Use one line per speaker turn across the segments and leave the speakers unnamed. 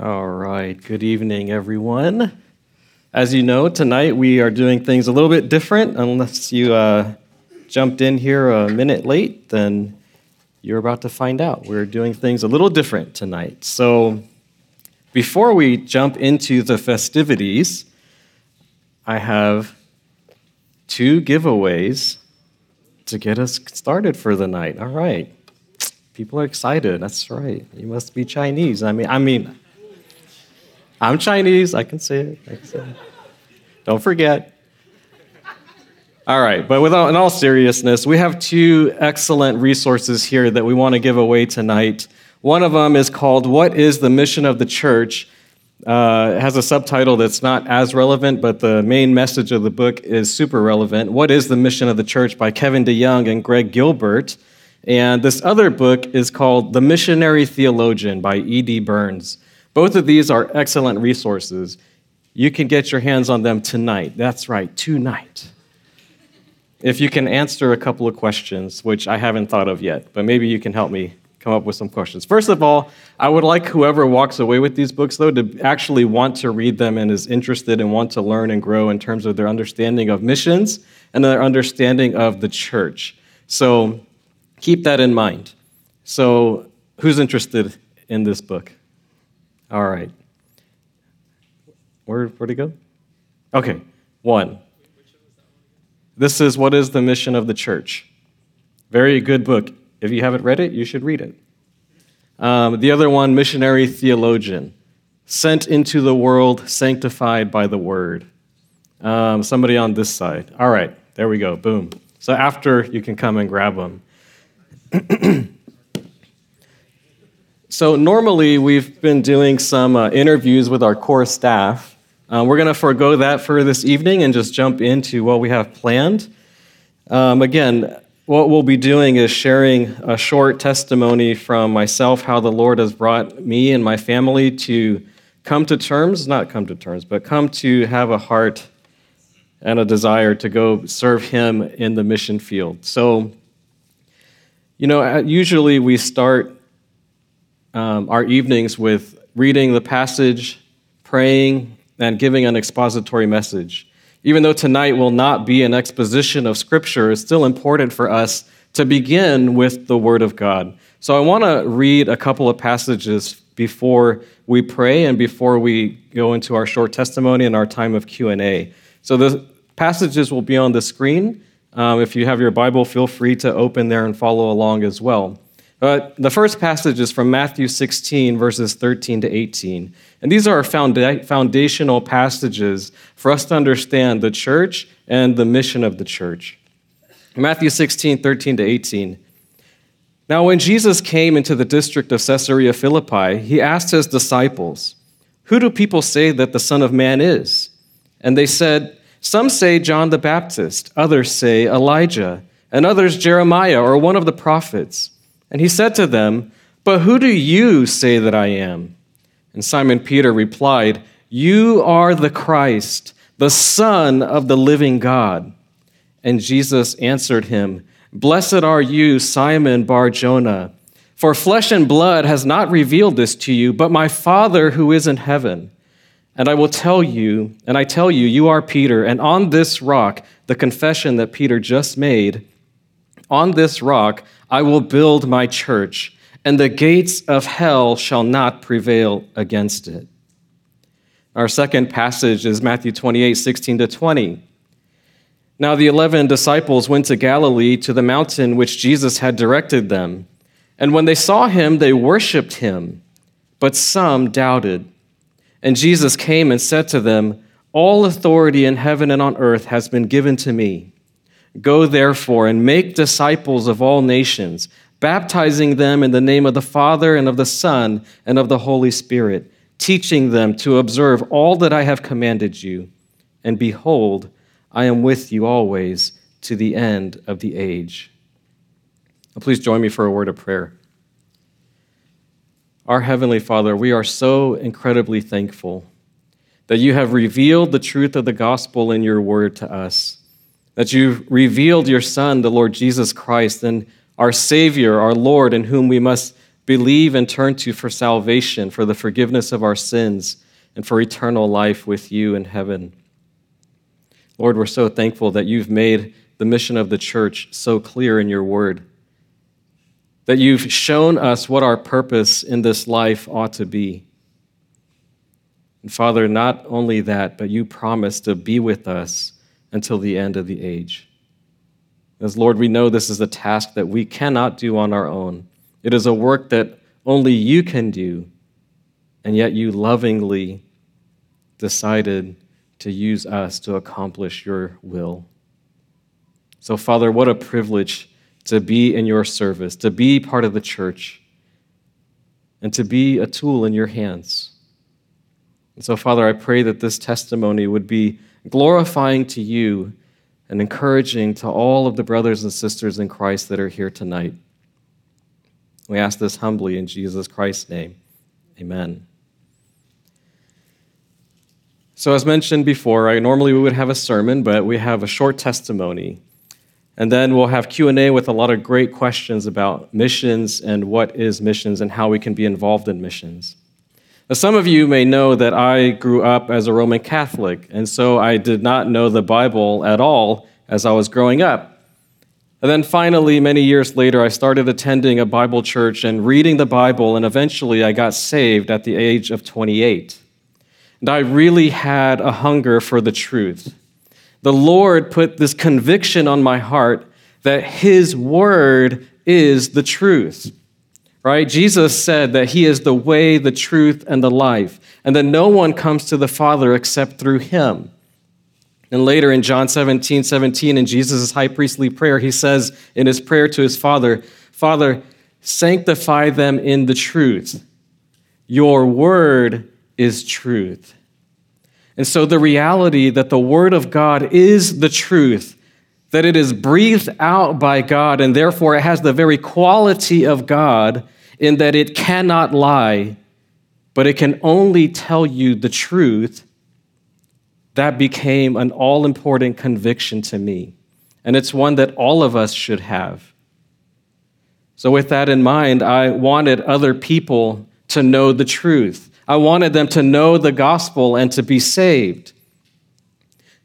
All right. Good evening, everyone. As you know, tonight we are doing things a little bit different. Unless you uh, jumped in here a minute late, then you're about to find out. We're doing things a little different tonight. So, before we jump into the festivities, I have two giveaways to get us started for the night. All right. People are excited. That's right. You must be Chinese. I mean, I mean, I'm Chinese. I can say it. Can say it. Don't forget. All right, but in all seriousness, we have two excellent resources here that we want to give away tonight. One of them is called What is the Mission of the Church? Uh, it has a subtitle that's not as relevant, but the main message of the book is super relevant. What is the Mission of the Church by Kevin DeYoung and Greg Gilbert. And this other book is called The Missionary Theologian by E.D. Burns. Both of these are excellent resources. You can get your hands on them tonight. That's right, tonight. If you can answer a couple of questions, which I haven't thought of yet, but maybe you can help me come up with some questions. First of all, I would like whoever walks away with these books, though, to actually want to read them and is interested and want to learn and grow in terms of their understanding of missions and their understanding of the church. So keep that in mind. So, who's interested in this book? All right. Where, where'd it go? Okay, one. This is What is the Mission of the Church? Very good book. If you haven't read it, you should read it. Um, the other one, Missionary Theologian, Sent into the World, Sanctified by the Word. Um, somebody on this side. All right, there we go. Boom. So after, you can come and grab them. So, normally we've been doing some uh, interviews with our core staff. Uh, we're going to forego that for this evening and just jump into what we have planned. Um, again, what we'll be doing is sharing a short testimony from myself, how the Lord has brought me and my family to come to terms, not come to terms, but come to have a heart and a desire to go serve Him in the mission field. So, you know, usually we start um, our evenings with reading the passage, praying, and giving an expository message. Even though tonight will not be an exposition of Scripture, it's still important for us to begin with the Word of God. So I want to read a couple of passages before we pray and before we go into our short testimony and our time of Q&A. So the passages will be on the screen. Um, if you have your Bible, feel free to open there and follow along as well. But the first passage is from Matthew 16, verses 13 to 18. And these are foundational passages for us to understand the church and the mission of the church. Matthew 16, 13 to 18. Now, when Jesus came into the district of Caesarea Philippi, he asked his disciples, Who do people say that the Son of Man is? And they said, Some say John the Baptist, others say Elijah, and others Jeremiah or one of the prophets. And he said to them, But who do you say that I am? And Simon Peter replied, You are the Christ, the Son of the living God. And Jesus answered him, Blessed are you, Simon Bar Jonah, for flesh and blood has not revealed this to you, but my Father who is in heaven. And I will tell you, and I tell you, you are Peter, and on this rock, the confession that Peter just made, on this rock I will build my church, and the gates of hell shall not prevail against it. Our second passage is Matthew 28 16 to 20. Now the eleven disciples went to Galilee to the mountain which Jesus had directed them. And when they saw him, they worshiped him, but some doubted. And Jesus came and said to them, All authority in heaven and on earth has been given to me. Go therefore and make disciples of all nations, baptizing them in the name of the Father and of the Son and of the Holy Spirit, teaching them to observe all that I have commanded you. And behold, I am with you always to the end of the age. Now, please join me for a word of prayer. Our Heavenly Father, we are so incredibly thankful that you have revealed the truth of the gospel in your word to us that you've revealed your Son, the Lord Jesus Christ, and our Savior, our Lord, in whom we must believe and turn to for salvation, for the forgiveness of our sins, and for eternal life with you in heaven. Lord, we're so thankful that you've made the mission of the church so clear in your word, that you've shown us what our purpose in this life ought to be. And Father, not only that, but you promise to be with us until the end of the age. As Lord, we know this is a task that we cannot do on our own. It is a work that only you can do, and yet you lovingly decided to use us to accomplish your will. So, Father, what a privilege to be in your service, to be part of the church, and to be a tool in your hands. And so, Father, I pray that this testimony would be glorifying to you and encouraging to all of the brothers and sisters in Christ that are here tonight. We ask this humbly in Jesus Christ's name. Amen. So, as mentioned before, right, normally we would have a sermon, but we have a short testimony. And then we'll have Q&A with a lot of great questions about missions and what is missions and how we can be involved in missions. Now, some of you may know that I grew up as a Roman Catholic, and so I did not know the Bible at all as I was growing up. And then finally, many years later, I started attending a Bible church and reading the Bible, and eventually I got saved at the age of 28. And I really had a hunger for the truth. The Lord put this conviction on my heart that His Word is the truth. Right? Jesus said that He is the way, the truth, and the life, and that no one comes to the Father except through Him. And later in John 17, 17, in Jesus' high priestly prayer, he says in his prayer to his Father, Father, sanctify them in the truth. Your word is truth. And so the reality that the Word of God is the truth, that it is breathed out by God, and therefore it has the very quality of God in that it cannot lie, but it can only tell you the truth, that became an all important conviction to me. And it's one that all of us should have. So, with that in mind, I wanted other people to know the truth. I wanted them to know the gospel and to be saved.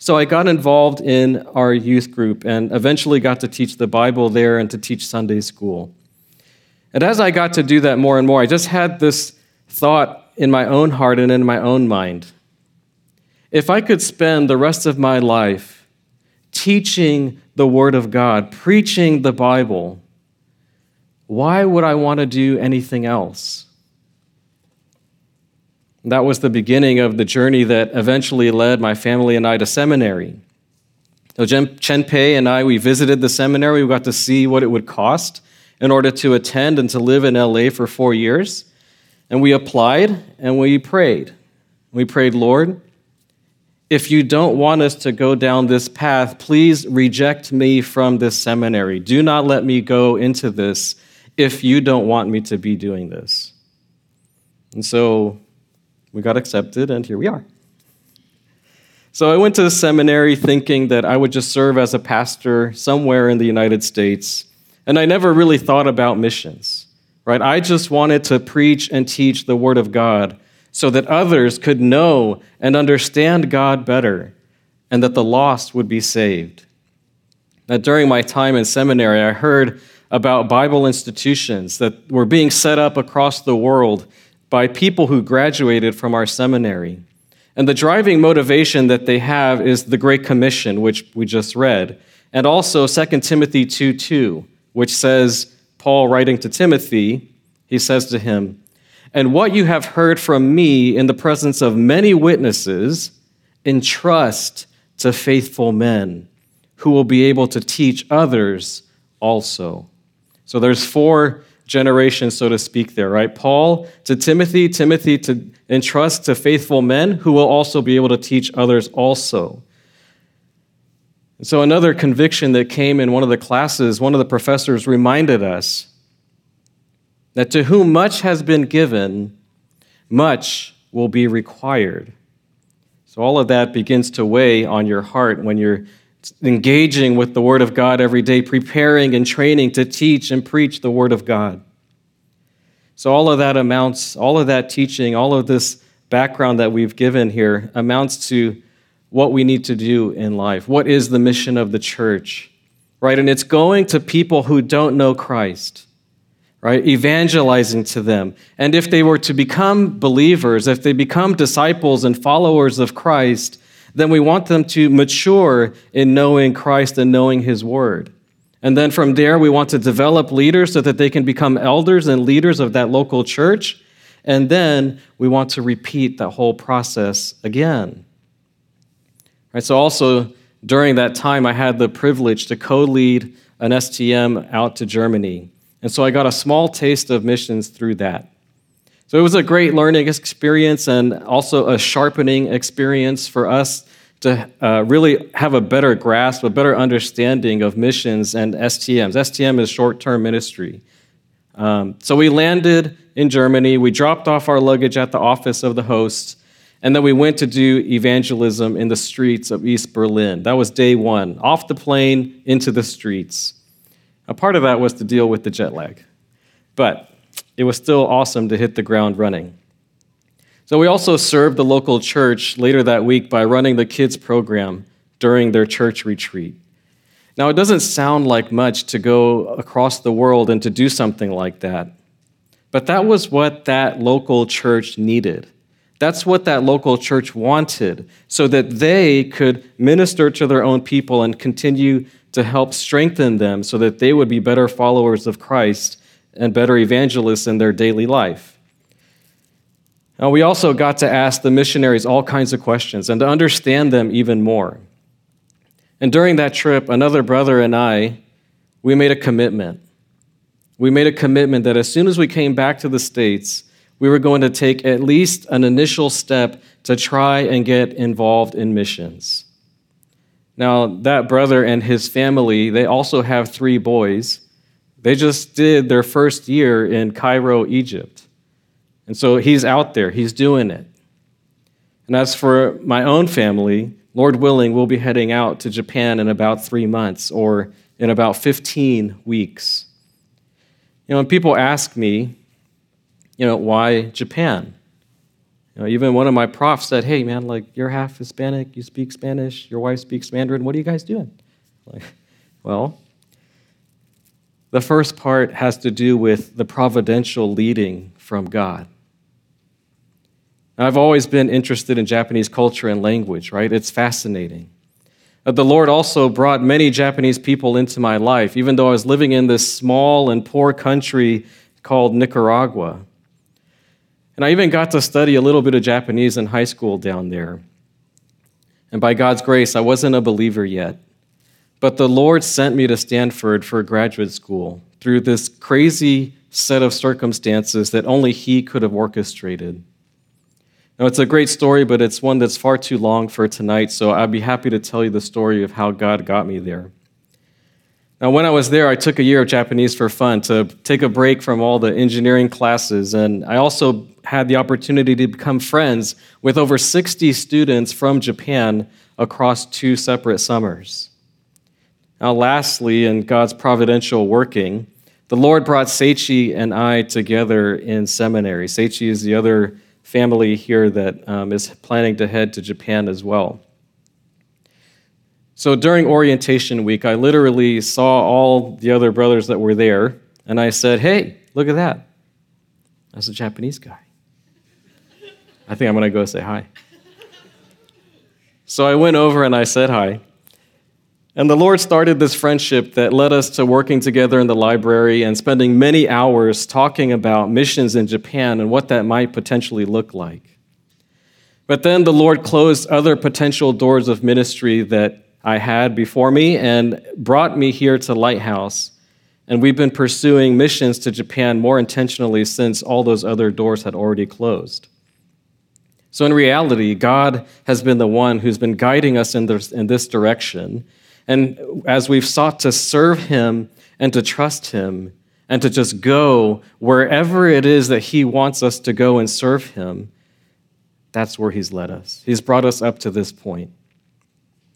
So I got involved in our youth group and eventually got to teach the Bible there and to teach Sunday school. And as I got to do that more and more, I just had this thought in my own heart and in my own mind. If I could spend the rest of my life teaching the Word of God, preaching the Bible, why would I want to do anything else? That was the beginning of the journey that eventually led my family and I to seminary. So Chen Pei and I, we visited the seminary. We got to see what it would cost in order to attend and to live in LA for four years. And we applied and we prayed. We prayed, Lord, if you don't want us to go down this path, please reject me from this seminary. Do not let me go into this if you don't want me to be doing this. And so we got accepted, and here we are. So I went to seminary thinking that I would just serve as a pastor somewhere in the United States, and I never really thought about missions, right? I just wanted to preach and teach the Word of God so that others could know and understand God better, and that the lost would be saved. Now, during my time in seminary, I heard about Bible institutions that were being set up across the world by people who graduated from our seminary. And the driving motivation that they have is the Great Commission, which we just read, and also 2 Timothy 2 2, which says, Paul writing to Timothy, he says to him, And what you have heard from me in the presence of many witnesses, entrust to faithful men who will be able to teach others also. So there's four generation, so to speak, there, right? Paul to Timothy, Timothy to entrust to faithful men who will also be able to teach others also. And so, another conviction that came in one of the classes, one of the professors reminded us that to whom much has been given, much will be required. So, all of that begins to weigh on your heart when you're engaging with the Word of God every day, preparing and training to teach and preach the Word of God. So, all of that amounts, all of that teaching, all of this background that we've given here amounts to what we need to do in life. What is the mission of the church? Right? And it's going to people who don't know Christ, right? Evangelizing to them. And if they were to become believers, if they become disciples and followers of Christ, then we want them to mature in knowing Christ and knowing His Word. And then from there, we want to develop leaders so that they can become elders and leaders of that local church. And then we want to repeat that whole process again. Right, so, also during that time, I had the privilege to co lead an STM out to Germany. And so I got a small taste of missions through that. So it was a great learning experience and also a sharpening experience for us to uh, really have a better grasp, a better understanding of missions and STMs. STM is short term ministry. Um, so we landed in Germany. We dropped off our luggage at the office of the host, and then we went to do evangelism in the streets of East Berlin. That was day one, off the plane into the streets. A part of that was to deal with the jet lag, but it was still awesome to hit the ground running. So we also served the local church later that week by running the kids program during their church retreat. Now, it doesn't sound like much to go across the world and to do something like that, but that was what that local church needed. That's what that local church wanted so that they could minister to their own people and continue to help strengthen them so that they would be better followers of Christ and better evangelists in their daily life. Now, we also got to ask the missionaries all kinds of questions and to understand them even more. And during that trip, another brother and I, we made a commitment. We made a commitment that as soon as we came back to the States, we were going to take at least an initial step to try and get involved in missions. Now, that brother and his family, they also have three boys. They just did their first year in Cairo, Egypt. And so he's out there, he's doing it. And as for my own family, Lord willing, we'll be heading out to Japan in about three months or in about 15 weeks. You know, when people ask me, you know, why Japan? You know, even one of my profs said, hey, man, like, you're half Hispanic, you speak Spanish, your wife speaks Mandarin, what are you guys doing? Like, well, the first part has to do with the providential leading from God. I've always been interested in Japanese culture and language, right? It's fascinating. Uh, the Lord also brought many Japanese people into my life, even though I was living in this small and poor country called Nicaragua. And I even got to study a little bit of Japanese in high school down there. And by God's grace, I wasn't a believer yet. But the Lord sent me to Stanford for graduate school through this crazy set of circumstances that only He could have orchestrated. Now, it's a great story, but it's one that's far too long for tonight, so I'd be happy to tell you the story of how God got me there. Now, when I was there, I took a year of Japanese for fun to take a break from all the engineering classes, and I also had the opportunity to become friends with over 60 students from Japan across two separate summers. Now, lastly, in God's providential working, the Lord brought Seichi and I together in seminary. Seichi is the other family here that um, is planning to head to Japan as well. So during orientation week, I literally saw all the other brothers that were there, and I said, Hey, look at that. That's a Japanese guy. I think I'm going to go say hi. So I went over and I said hi. And the Lord started this friendship that led us to working together in the library and spending many hours talking about missions in Japan and what that might potentially look like. But then the Lord closed other potential doors of ministry that I had before me and brought me here to Lighthouse. And we've been pursuing missions to Japan more intentionally since all those other doors had already closed. So, in reality, God has been the one who's been guiding us in this, direction. And as we've sought to serve Him and to trust Him and to just go wherever it is that He wants us to go and serve Him, that's where He's led us. He's brought us up to this point.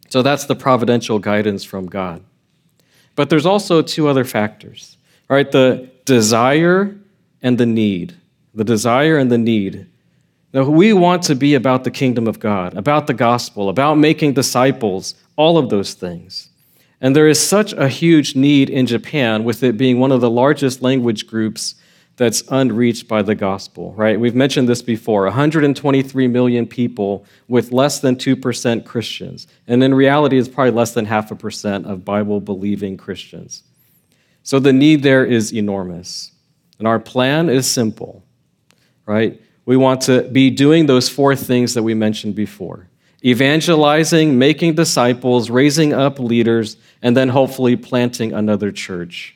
So that's the providential guidance from God. But there's also two other factors. All right, the desire and the need. The desire and the need. Now, we want to be about the kingdom of God, about the gospel, about making disciples, all of those things. And there is such a huge need in Japan, with it being one of the largest language groups that's unreached by the gospel, right? We've mentioned this before 123 million people with less than 2% Christians. And in reality, it's probably less than half a percent of Bible believing Christians. So the need there is enormous. And our plan is simple, right? We want to be doing those four things that we mentioned before evangelizing, making disciples, raising up leaders, and then hopefully planting another church.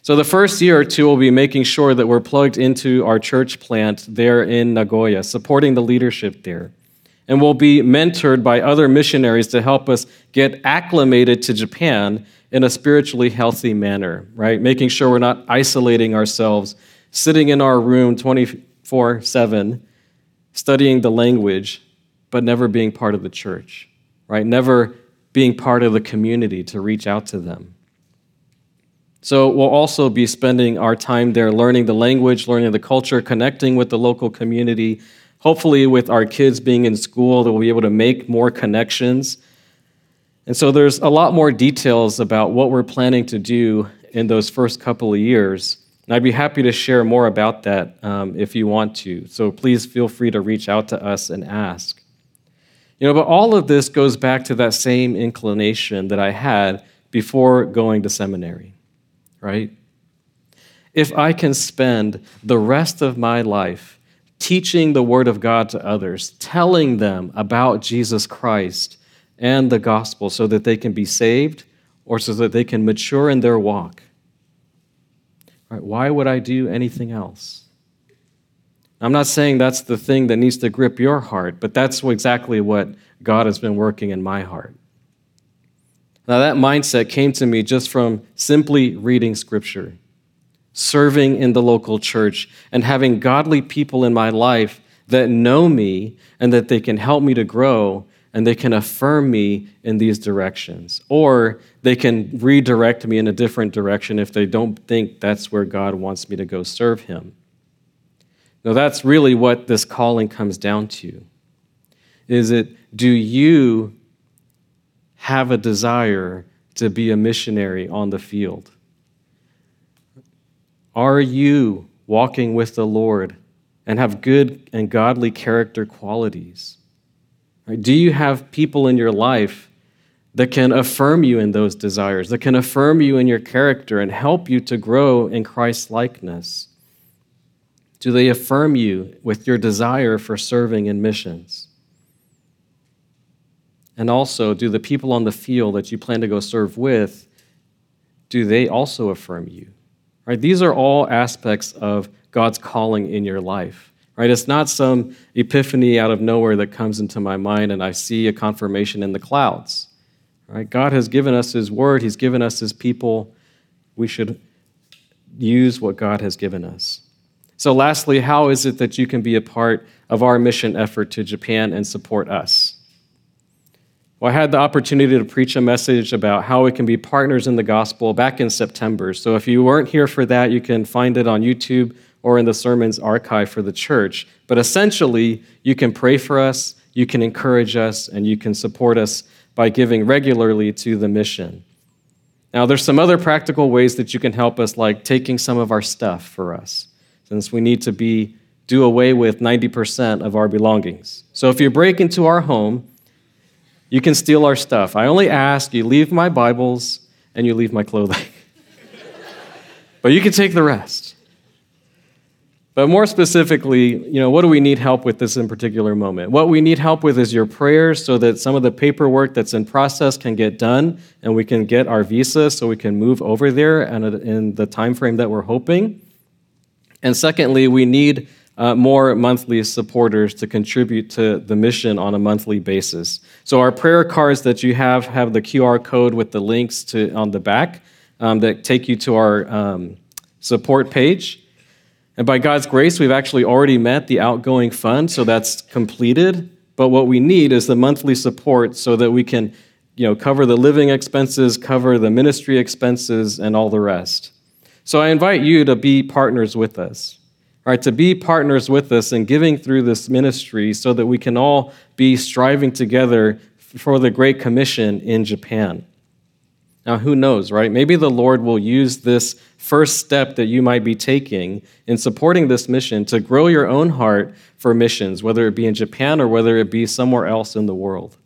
So, the first year or two, we'll be making sure that we're plugged into our church plant there in Nagoya, supporting the leadership there. And we'll be mentored by other missionaries to help us get acclimated to Japan in a spiritually healthy manner, right? Making sure we're not isolating ourselves, sitting in our room 24 7, studying the language, but never being part of the church, right? Never being part of the community to reach out to them. So we'll also be spending our time there learning the language, learning the culture, connecting with the local community. Hopefully, with our kids being in school, they'll be able to make more connections. And so there's a lot more details about what we're planning to do in those first couple of years. And I'd be happy to share more about that um, if you want to. So please feel free to reach out to us and ask. You know, but all of this goes back to that same inclination that I had before going to seminary right? If I can spend the rest of my life teaching the Word of God to others, telling them about Jesus Christ and the gospel so that they can be saved or so that they can mature in their walk, right, why would I do anything else? I'm not saying that's the thing that needs to grip your heart, but that's exactly what God has been working in my heart. Now, that mindset came to me just from simply reading scripture, serving in the local church, and having godly people in my life that know me and that they can help me to grow and they can affirm me in these directions. Or they can redirect me in a different direction if they don't think that's where God wants me to go serve Him. Now, that's really what this calling comes down to. Is it, do you have a desire to be a missionary on the field? Are you walking with the Lord and have good and godly character qualities? Do you have people in your life that can affirm you in those desires, that can affirm you in your character and help you to grow in Christ's likeness? Do they affirm you with your desire for serving in missions? And also, do the people on the field that you plan to go serve with, do they also affirm you? Right? These are all aspects of God's calling in your life. Right? It's not some epiphany out of nowhere that comes into my mind and I see a confirmation in the clouds. Right? God has given us his word, he's given us his people. We should use what God has given us. So, lastly, how is it that you can be a part of our mission effort to Japan and support us? Well, I had the opportunity to preach a message about how we can be partners in the gospel back in September. So if you weren't here for that, you can find it on YouTube or in the sermons archive for the church. But essentially, you can pray for us, you can encourage us, and you can support us by giving regularly to the mission. Now, there's some other practical ways that you can help us, like taking some of our stuff for us, since we need to be do away with 90% of our belongings. So if you break into our home, you can steal our stuff. I only ask you leave my Bibles and you leave my clothing. but you can take the rest. But more specifically, you know, what do we need help with this in particular moment? What we need help with is your prayers so that some of the paperwork that's in process can get done and we can get our visa so we can move over there and in the time frame that we're hoping. And secondly, we need uh, more monthly supporters to contribute to the mission on a monthly basis. So our prayer cards that you have have the QR code with the links to on the back um, that take you to our um, support page. And by God's grace, we've actually already met the outgoing fund, so that's completed. But what we need is the monthly support so that we can, you know, cover the living expenses, cover the ministry expenses, and all the rest. So I invite you to be partners with us. Right, to be partners with us in giving through this ministry so that we can all be striving together for the Great Commission in Japan. Now, who knows, right? Maybe the Lord will use this first step that you might be taking in supporting this mission to grow your own heart for missions, whether it be in Japan or whether it be somewhere else in the world.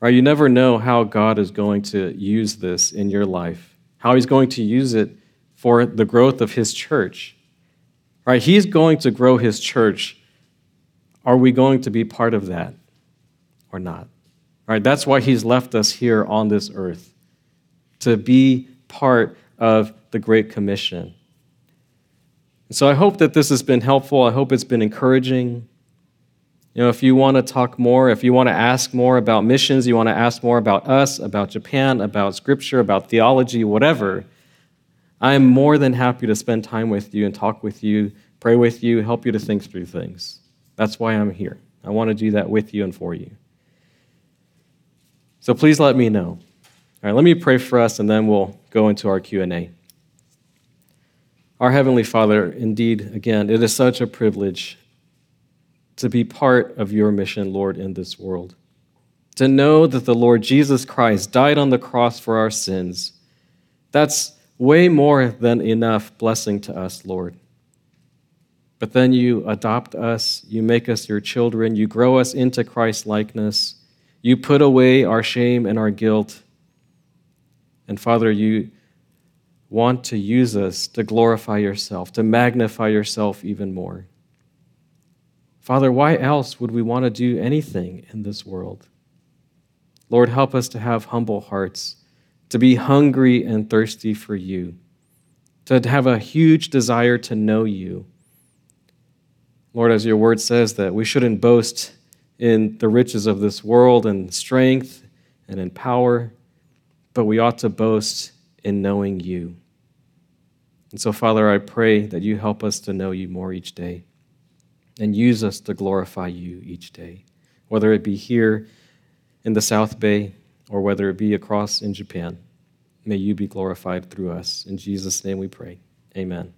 Right? You never know how God is going to use this in your life, how He's going to use it for the growth of His church. Right? He's going to grow His church. Are we going to be part of that or not? Right? That's why he's left us here on this earth to be part of the Great Commission. So I hope that this has been helpful. I hope it's been encouraging. You know, if you want to talk more, if you want to ask more about missions, you want to ask more about us, about Japan, about scripture, about theology, whatever, I am more than happy to spend time with you and talk with you, pray with you, help you to think through things. That's why I'm here. I want to do that with you and for you. So please let me know. All right, let me pray for us and then we'll go into our Q&A. Our heavenly Father, indeed, again, it is such a privilege to be part of your mission, Lord, in this world. To know that the Lord Jesus Christ died on the cross for our sins. That's way more than enough blessing to us, Lord. But then you adopt us, you make us your children, you grow us into Christ likeness. You put away our shame and our guilt. And Father, you want to use us to glorify yourself, to magnify yourself even more. Father, why else would we want to do anything in this world? Lord, help us to have humble hearts, to be hungry and thirsty for you, to have a huge desire to know you. Lord, as your word says, that we shouldn't boast in the riches of this world and strength and in power, but we ought to boast in knowing you. And so, Father, I pray that you help us to know you more each day and use us to glorify you each day, whether it be here in the South Bay or whether it be across in Japan. May you be glorified through us. In Jesus' name we pray. Amen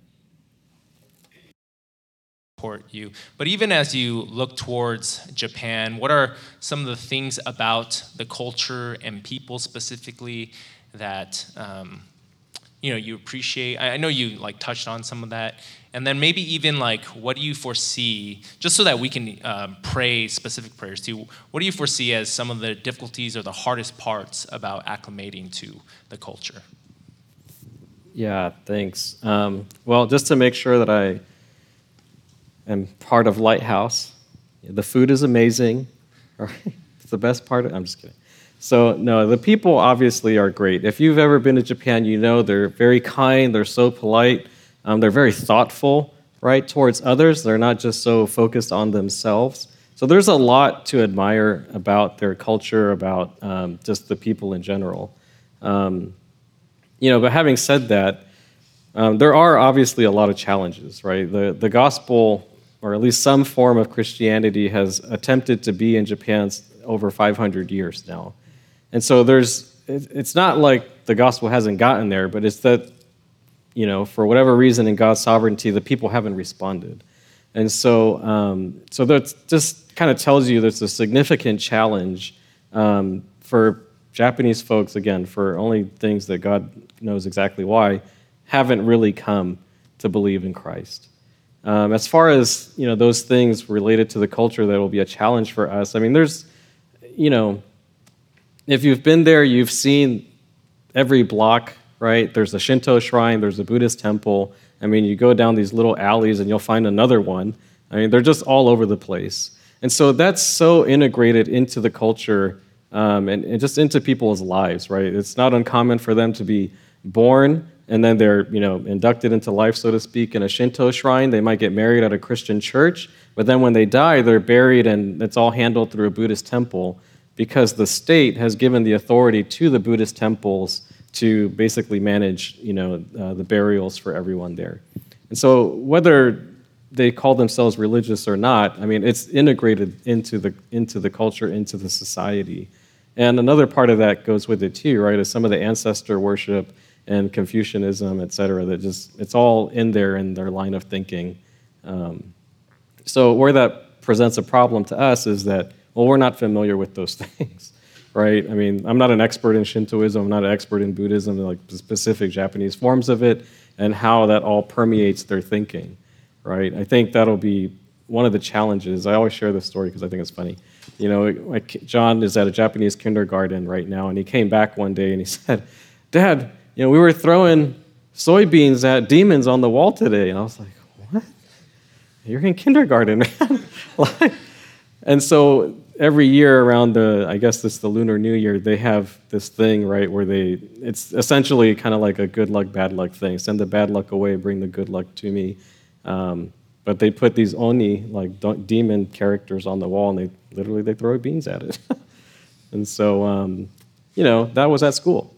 support you. But even as you look towards Japan, what are some of the things about the culture and people specifically that um, you know you appreciate? I know you like touched on some of that, and then maybe even like what do you foresee, just so that we can um, pray specific prayers to? What do you foresee as some of the difficulties or the hardest parts about acclimating to the culture?
Yeah, thanks. Um, well, just to make sure that I am part of Lighthouse. The food is amazing. it's the best part. Of, I'm just kidding. So, no, the people obviously are great. If you've ever been to Japan, you know they're very kind, they're so polite, um, they're very thoughtful, right, towards others. They're not just so focused on themselves. So, there's a lot to admire about their culture, about um, just the people in general. Um, you know, but having said that, um, there are obviously a lot of challenges, right? The, the gospel or at least some form of Christianity has attempted to be in Japan over 500 years now. And so there's, it's not like the gospel hasn't gotten there, but it's that, you know, for whatever reason in God's sovereignty, the people haven't responded. And so, um, so that just kind of tells you there's a significant challenge um, for Japanese folks, again, for only things that God knows exactly why, haven't really come to believe in Christ. Um, as far as you know, those things related to the culture that will be a challenge for us. I mean, there's, you know, if you've been there, you've seen every block, right? There's a Shinto shrine, there's a Buddhist temple. I mean, you go down these little alleys and you'll find another one. I mean, they're just all over the place. And so that's so integrated into the culture um, and, and just into people's lives, right? It's not uncommon for them to be born and then they're you know inducted into life so to speak in a shinto shrine. They might get married at a christian church but then when they die they're buried and it's all handled through a buddhist temple because the state has given the authority to the buddhist temples to basically manage you know uh, the burials for everyone there. And so whether they call themselves religious or not i mean it's integrated into the into the culture into the society. And another part of that goes with it too right is some of the ancestor worship and Confucianism, et cetera, that just, it's all in there in their line of thinking. Um, so where that presents a problem to us is that, well, we're not familiar with those things, right? I mean, I'm not an expert in Shintoism, I'm not an expert in Buddhism, like specific Japanese forms of it, and how that all permeates their thinking, right? I think that'll be one of the challenges. I always share this story because I think it's funny. You know, like John is at a Japanese kindergarten right now, and he came back one day and he said, Dad, you know, we were throwing soybeans at demons on the wall today. And I was like, what? You're in kindergarten, man. and so every year around the, I guess this the Lunar New Year, they have this thing, right, where they, it's essentially kind of like a good luck, bad luck thing. Send the bad luck away, bring the good luck to me. Um, but they put these oni, like demon characters on the wall, and they literally they throw beans at it. and so, um, you know, that was at school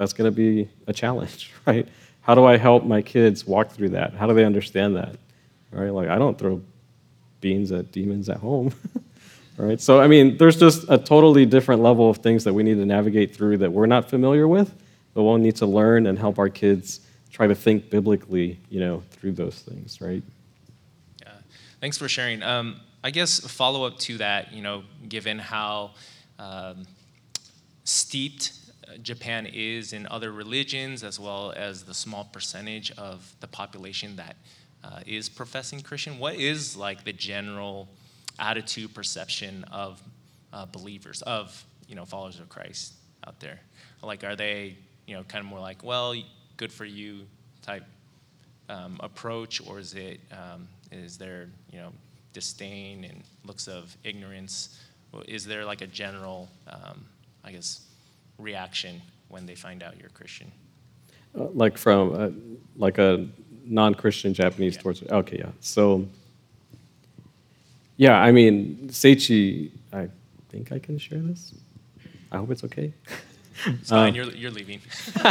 that's going to be a challenge, right? How do I help my kids walk through that? How do they understand that? Right? Like, I don't throw beans at demons at home. right? So, I mean, there's just a totally different level of things that we need to navigate through that we're not familiar with, but we'll need to learn and help our kids try to think biblically, you know, through those things, right?
Yeah. Thanks for sharing. Um, I guess follow up to that, you know, given how um, steeped Japan is in other religions, as well as the small percentage of the population that uh, is professing Christian. What is like the general attitude, perception of uh, believers, of you know followers of Christ out there? Like, are they you know kind of more like, well, good for you type um, approach, or is it um, is there you know disdain and looks of ignorance? Is there like a general, um, I guess, reaction when they find out you're a Christian?
Uh, like from uh, like a non-Christian Japanese yeah. towards okay, yeah. So yeah, I mean Seichi, I think I can share this. I hope it's okay.
It's fine. Um, you're you're leaving.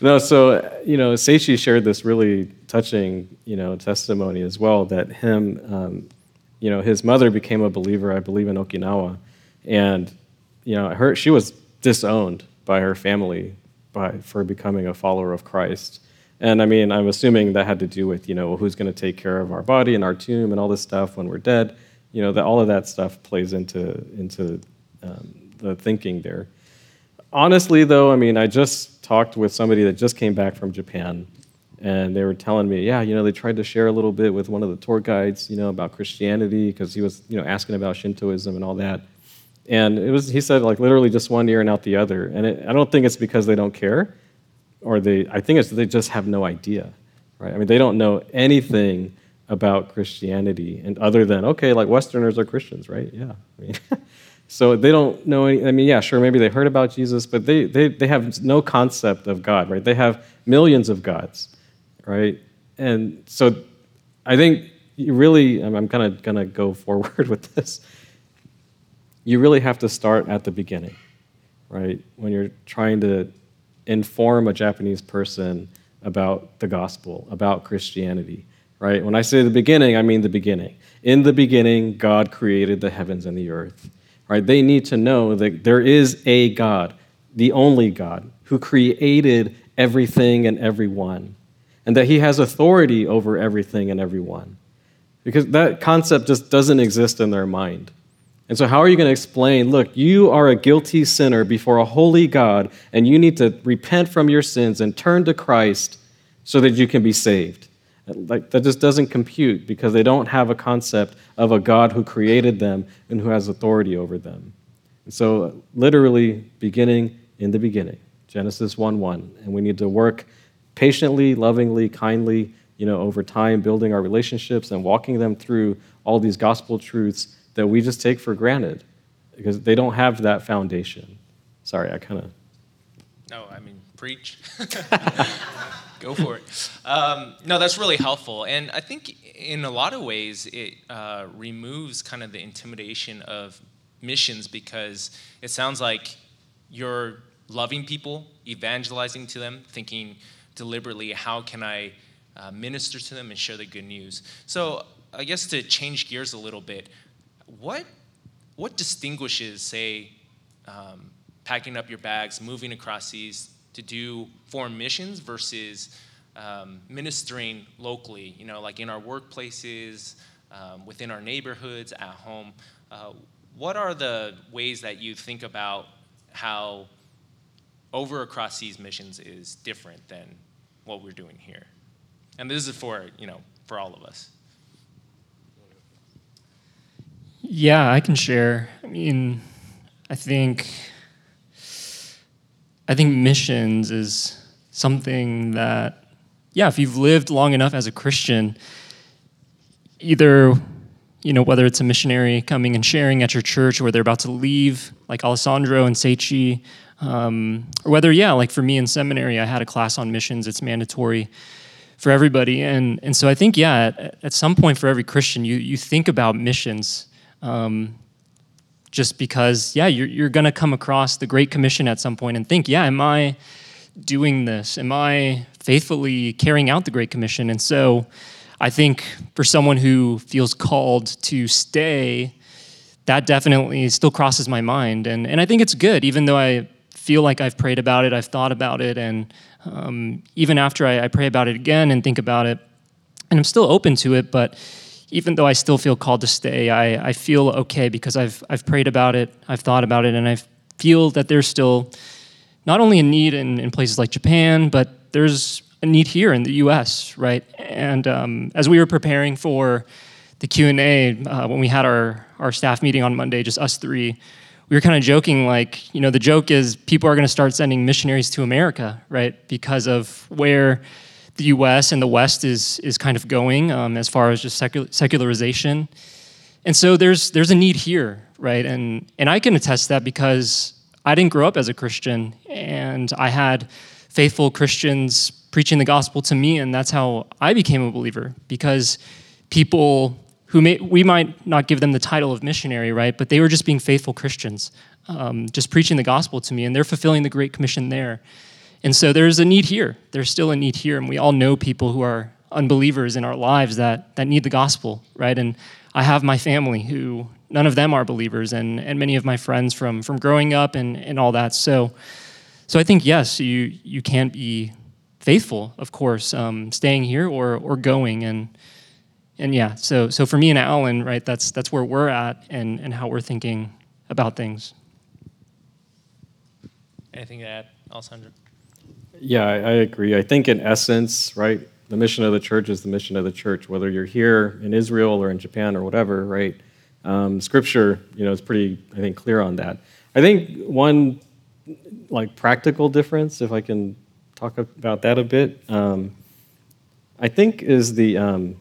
no, so you know, Seichi shared this really touching, you know, testimony as well that him, um, you know, his mother became a believer, I believe, in Okinawa, and you know, her she was disowned by her family by for becoming a follower of Christ. And I mean, I'm assuming that had to do with, you know, who's going to take care of our body and our tomb and all this stuff when we're dead. You know, that all of that stuff plays into into um, the thinking there. Honestly, though, I mean, I just talked with somebody that just came back from Japan, and they were telling me, yeah, you know, they tried to share a little bit with one of the tour guides, you know, about Christianity because he was, you know, asking about Shintoism and all that. And it was, he said, like literally just one ear and out the other. And it, I don't think it's because they don't care, or they, I think it's they just have no idea, right? I mean, they don't know anything about Christianity, and other than, okay, like Westerners are Christians, right? Yeah. I mean, so they don't know any, I mean, yeah, sure, maybe they heard about Jesus, but they, they, they have no concept of God, right? They have millions of gods, right? And so I think really, I'm, I'm kind of to go forward with this you really have to start at the beginning, right? When you're trying to inform a Japanese person about the gospel, about Christianity, right? When I say the beginning, I mean the beginning. In the beginning, God created the heavens and the earth, right? They need to know that there is a God, the only God, who created everything and everyone, and that he has authority over everything and everyone. Because that concept just doesn't exist in their mind. And so, how are you going to explain, look, you are a guilty sinner before a holy God, and you need to repent from your sins and turn to Christ so that you can be saved? Like, that just doesn't compute because they don't have a concept of a God who created them and who has authority over them. And so, literally, beginning in the beginning, Genesis 1 1. And we need to work patiently, lovingly, kindly, you know, over time, building our relationships and walking them through all these gospel truths that we just take for granted because they don't have that foundation. Sorry, I kind of.
No, I mean, preach. Go for it. Um, no, that's really helpful. And I think in a lot of ways, it uh, removes kind of the intimidation of missions because it sounds like you're loving people, evangelizing to them, thinking deliberately, how can I uh, minister to them and share the good news? So, I guess to change gears a little bit, what what distinguishes, say, um, packing up your bags, moving across seas to do foreign missions versus um, ministering locally, you know, like in our workplaces, um, within our neighborhoods, at home. Uh, what are the ways that you think about how over across seas missions is different than what we're doing here? And this is for, you know, for all of us.
Yeah, I can share. I mean, I think I think missions is something that yeah, if you've lived long enough as a Christian, either you know whether it's a missionary coming and sharing at your church or they're about to leave like alessandro and seichi um, or whether yeah like for me in seminary i had a class on missions it's mandatory for everybody and and so i think yeah at, at some point for every christian you you think about missions um, just because yeah you're, you're going to come across the great commission at some point and think yeah am i doing this am i faithfully carrying out the great commission and so I think for someone who feels called to stay, that definitely still crosses my mind. And, and I think it's good, even though I feel like I've prayed about it, I've thought about it, and um, even after I, I pray about it again and think about it, and I'm still open to it, but even though I still feel called to stay, I, I feel okay because I've, I've prayed about it, I've thought about it, and I feel that there's still not only a need in, in places like Japan, but there's a need here in the U.S. Right, and um, as we were preparing for the Q and A uh, when we had our our staff meeting on Monday, just us three, we were kind of joking like, you know, the joke is people are going to start sending missionaries to America, right, because of where the U.S. and the West is is kind of going um, as far as just secularization, and so there's there's a need here, right, and and I can attest that because I didn't grow up as a Christian, and I had faithful Christians preaching the gospel to me, and that's how I became a believer. Because people who may, we might not give them the title of missionary, right? But they were just being faithful Christians, um, just preaching the gospel to me, and they're fulfilling the Great Commission there. And so there's a need here. There's still a need here, and we all know people who are unbelievers in our lives that that need the gospel, right? And I have my family who none of them are believers, and and many of my friends from from growing up and and all that. So, so I think yes, you you can't be faithful, of course, um, staying here or or going and and yeah. So so for me and Alan, right, that's that's where we're at and and how we're thinking about things.
Anything to add, Alessandro?
Yeah, I, I agree. I think in essence, right, the mission of the church is the mission of the church, whether you're here in Israel or in Japan or whatever, right? Um, scripture, you know, is pretty, I think, clear on that. I think one like practical difference, if I can talk about that a bit. Um, I think is the um,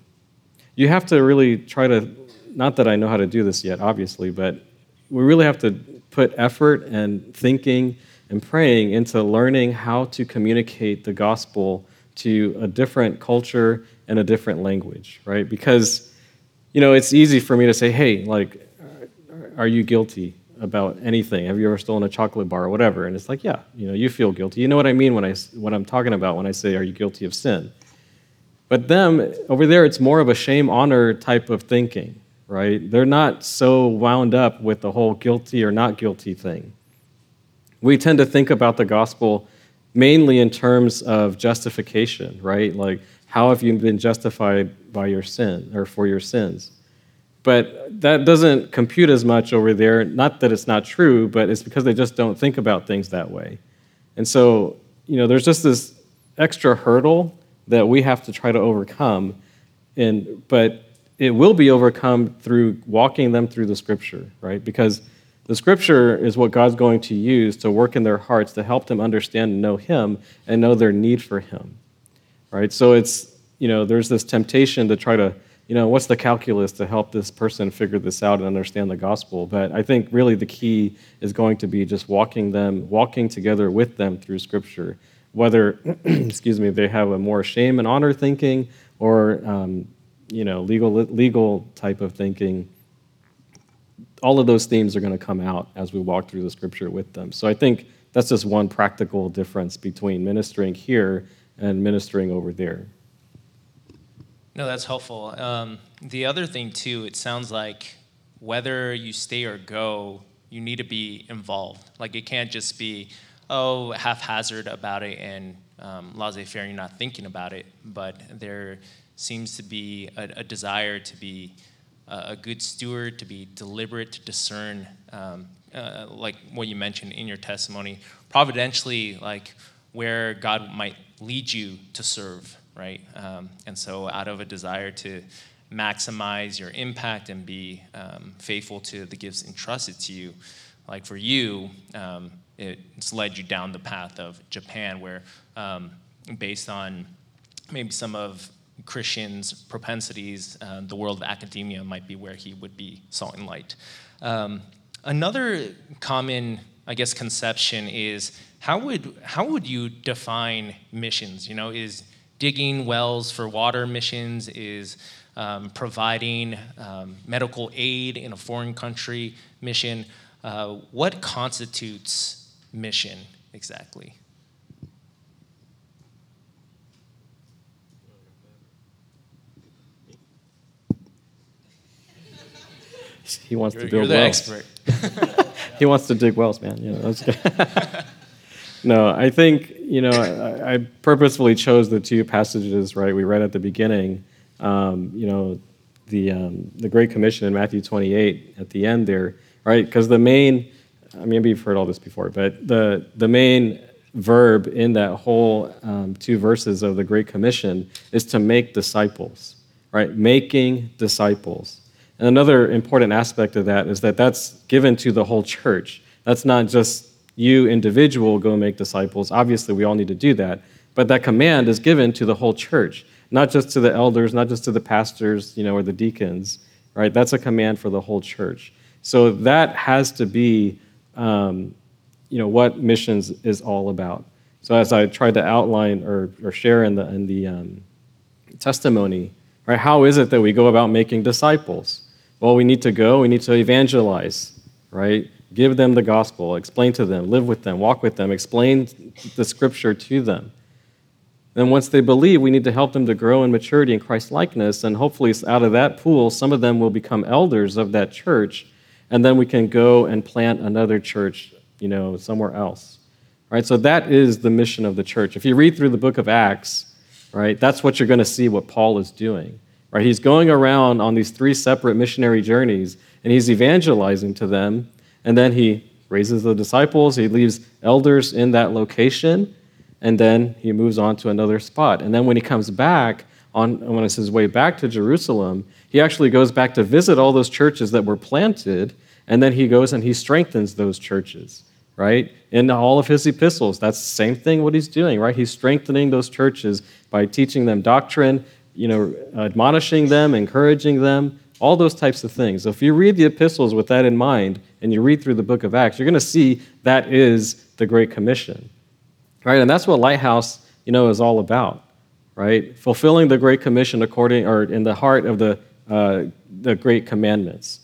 you have to really try to not that I know how to do this yet, obviously, but we really have to put effort and thinking and praying into learning how to communicate the gospel to a different culture and a different language, right? Because you know it's easy for me to say, hey, like, are you guilty? about anything. Have you ever stolen a chocolate bar or whatever? And it's like, yeah, you know, you feel guilty. You know what I mean when I what I'm talking about when I say, are you guilty of sin? But them over there, it's more of a shame honor type of thinking, right? They're not so wound up with the whole guilty or not guilty thing. We tend to think about the gospel mainly in terms of justification, right? Like, how have you been justified by your sin or for your sins? But that doesn't compute as much over there. Not that it's not true, but it's because they just don't think about things that way. And so, you know, there's just this extra hurdle that we have to try to overcome. And, but it will be overcome through walking them through the scripture, right? Because the scripture is what God's going to use to work in their hearts to help them understand and know Him and know their need for Him, right? So it's, you know, there's this temptation to try to you know, what's the calculus to help this person figure this out and understand the gospel? But I think really the key is going to be just walking them, walking together with them through Scripture, whether, excuse me, they have a more shame and honor thinking or, um, you know, legal legal type of thinking. All of those themes are going to come out as we walk through the Scripture with them. So I think that's just one practical difference between ministering here and ministering over there.
No, that's helpful. Um, the other thing, too, it sounds like whether you stay or go, you need to be involved. Like it can't just be, oh, haphazard about it and um, laissez-faire, you're not thinking about it. But there seems to be a, a desire to be a, good steward, to be deliberate, to discern, um, uh, like what you mentioned in your testimony, providentially, like where God might lead you to serve, right? Um, and so, out of a desire to maximize your impact and be um, faithful to the gifts entrusted to you, like for you, um, it's led you down the path of Japan, where um, based on maybe some of Christians' propensities, uh, the world of academia might be where he would be salt and light. Um, another common, I guess, conception is how would how would you define missions? You know, is digging wells for water missions? Is um, providing um, medical aid in a foreign country mission? Uh, what constitutes mission exactly?
He wants
you're,
to build
you're the
wells.
expert.
he wants to dig wells, man. You know, no, I think you know I, I, purposefully chose the two passages right we read at the beginning. Um, you know, the um, the Great Commission in Matthew 28 at the end there, right? Because the main, I mean, maybe you've heard all this before, but the the main verb in that whole um, two verses of the Great Commission is to make disciples, right? Making disciples. And another important aspect of that is that that's given to the whole church. That's not just you, individual, go make disciples. Obviously, we all need to do that. But that command is given to the whole church, not just to the elders, not just to the pastors, you know, or the deacons, right? That's a command for the whole church. So that has to be, um, you know, what missions is all about. So as I tried to outline or, or share in the, in the um, testimony, right, how is it that we go about making disciples? Well, we need to go, we need to evangelize, right? Give them the gospel, explain to them, live with them, walk with them, explain the scripture to them. Then, once they believe, we need to help them to grow in maturity and Christ likeness. And hopefully, out of that pool, some of them will become elders of that church. And then we can go and plant another church, you know, somewhere else. Right? So, that is the mission of the church. If you read through the book of Acts, right, that's what you're going to see what Paul is doing. Right? He's going around on these three separate missionary journeys and he's evangelizing to them. And then he raises the disciples, he leaves elders in that location, and then he moves on to another spot. And then when he comes back, on, when it's his way back to Jerusalem, he actually goes back to visit all those churches that were planted, and then he goes and he strengthens those churches, right? In all of his epistles, that's the same thing what he's doing, right? He's strengthening those churches by teaching them doctrine you know, admonishing them, encouraging them, all those types of things. So if you read the epistles with that in mind and you read through the book of Acts, you're going to see that is the Great Commission. Right? And that's what Lighthouse, you know, is all about. Right? Fulfilling the Great Commission according or in the heart of the uh, the great commandments.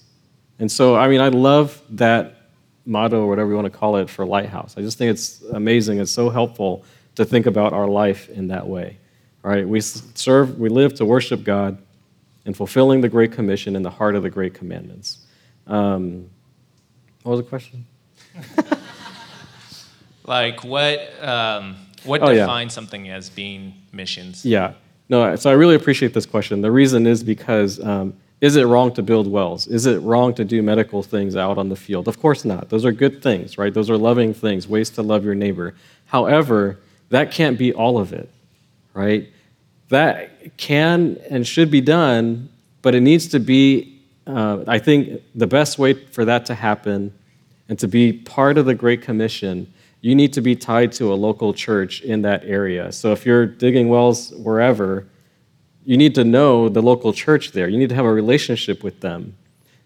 And so, I mean, I love that motto or whatever you want to call it for Lighthouse. I just think it's amazing. It's so helpful to think about our life in that way. All right, we serve, we live to worship God and fulfilling the Great Commission in the heart of the Great Commandments. Um, what was the question?
like what um, what oh, defines yeah. something as being missions?
Yeah, no. So I really appreciate this question. The reason is because um, is it wrong to build wells? Is it wrong to do medical things out on the field? Of course not. Those are good things, right? Those are loving things, ways to love your neighbor. However, that can't be all of it, right? that can and should be done, but it needs to be, uh, I think, the best way for that to happen and to be part of the Great Commission, you need to be tied to a local church in that area. So if you're digging wells wherever, you need to know the local church there. You need to have a relationship with them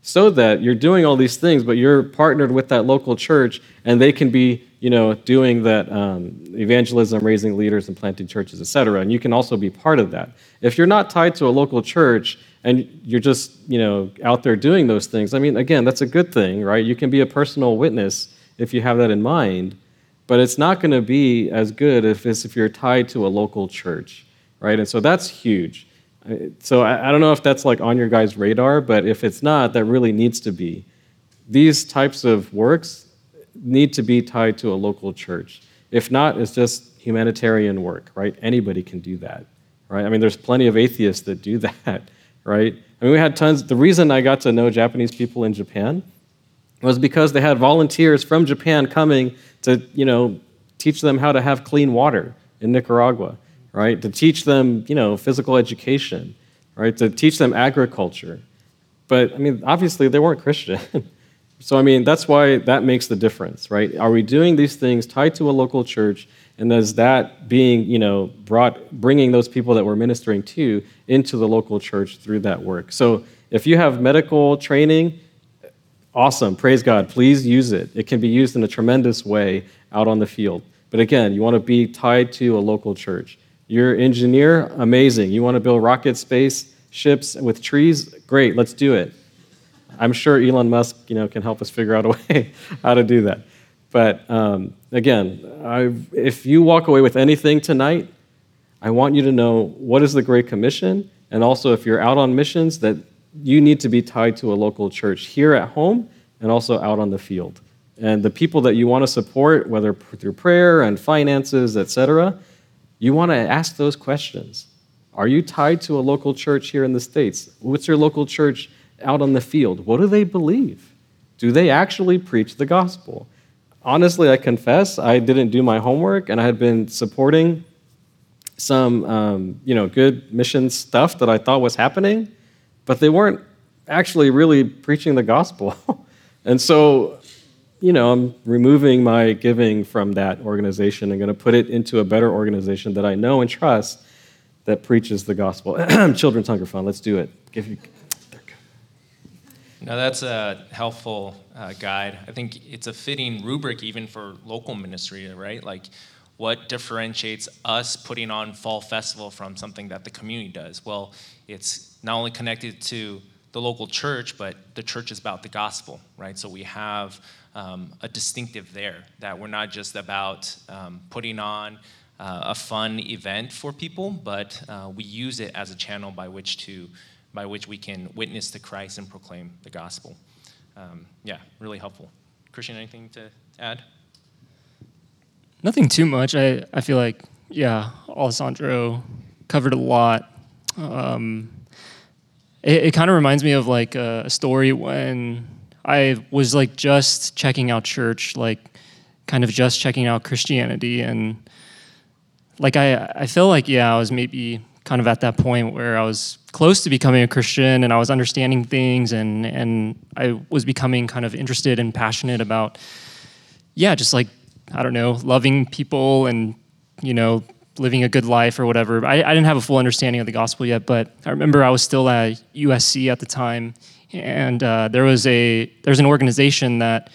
so that you're doing all these things, but you're partnered with that local church and they can be you know, doing that um, evangelism, raising leaders, and planting churches, etc. And you can also be part of that. If you're not tied to a local church and you're just, you know, out there doing those things, I mean, again, that's a good thing, right? You can be a personal witness if you have that in mind, but it's not going to be as good if, if you're tied to a local church, right? And so that's huge. So I, I don't know if that's like on your guys' radar, but if it's not, that really needs to be these types of works need to be tied to a local church. If not, it's just humanitarian work, right? Anybody can do that, right? I mean, there's plenty of atheists that do that, right? I mean, we had tons. The reason I got to know Japanese people in Japan was because they had volunteers from Japan coming to, you know, teach them how to have clean water in Nicaragua, right? To teach them, you know, physical education, right? To teach them agriculture. But I mean, obviously they weren't Christian. so I mean, that's why that makes the difference, right? Are we doing these things tied to a local church and is that being, you know, brought, bringing those people that we're ministering to into the local church through that work? So if you have medical training, awesome, praise God, please use it. It can be used in a tremendous way out on the field. But again, you want to be tied to a local church. You're an engineer, amazing. You want to build rocket space ships with trees, great, let's do it. I'm sure Elon Musk, you know, can help us figure out a way how to do that. But um, again, I, if you walk away with anything tonight, I want you to know what is the Great Commission, and also if you're out on missions, that you need to be tied to a local church here at home and also out on the field. And the people that you want to support, whether through prayer and finances, etc., you want to ask those questions. Are you tied to a local church here in the States? What's your local church out on the field? What do they believe? Do they actually preach the gospel? honestly, I confess I didn't do my homework, and I had been supporting some, um, you know, good mission stuff that I thought was happening, but they weren't actually really preaching the gospel. and so, you know, I'm removing my giving from that organization and going to put it into a better organization that I know and trust that preaches the gospel. Children's Hunger Fund, let's do it. Give you,
no, that's a helpful uh, guide. I think it's a fitting rubric even for local ministry, right? Like, what differentiates us putting on Fall Festival from something that the community does? Well, it's not only connected to the local church, but the church is about the gospel, right? So we have um, a distinctive there that we're not just about um, putting on uh, a fun event for people, but uh, we use it as a channel by which to by which we can witness to Christ and proclaim the gospel. Um, yeah, really helpful. Christian, anything to add?
Nothing too much. I, I feel like, yeah, Alessandro covered a lot. Um, it, it kind of reminds me of like a, a story when I was like just checking out church, like kind of just checking out Christianity. And like I, I feel like, yeah, I was maybe kind of at that point where I was close to becoming a Christian and I was understanding things and and I was becoming kind of interested and passionate about yeah, just like I don't know, loving people and you know, living a good life or whatever. I, I didn't have a full understanding of the gospel yet, but I remember I was still at USC at the time, and uh, there was a there's an organization that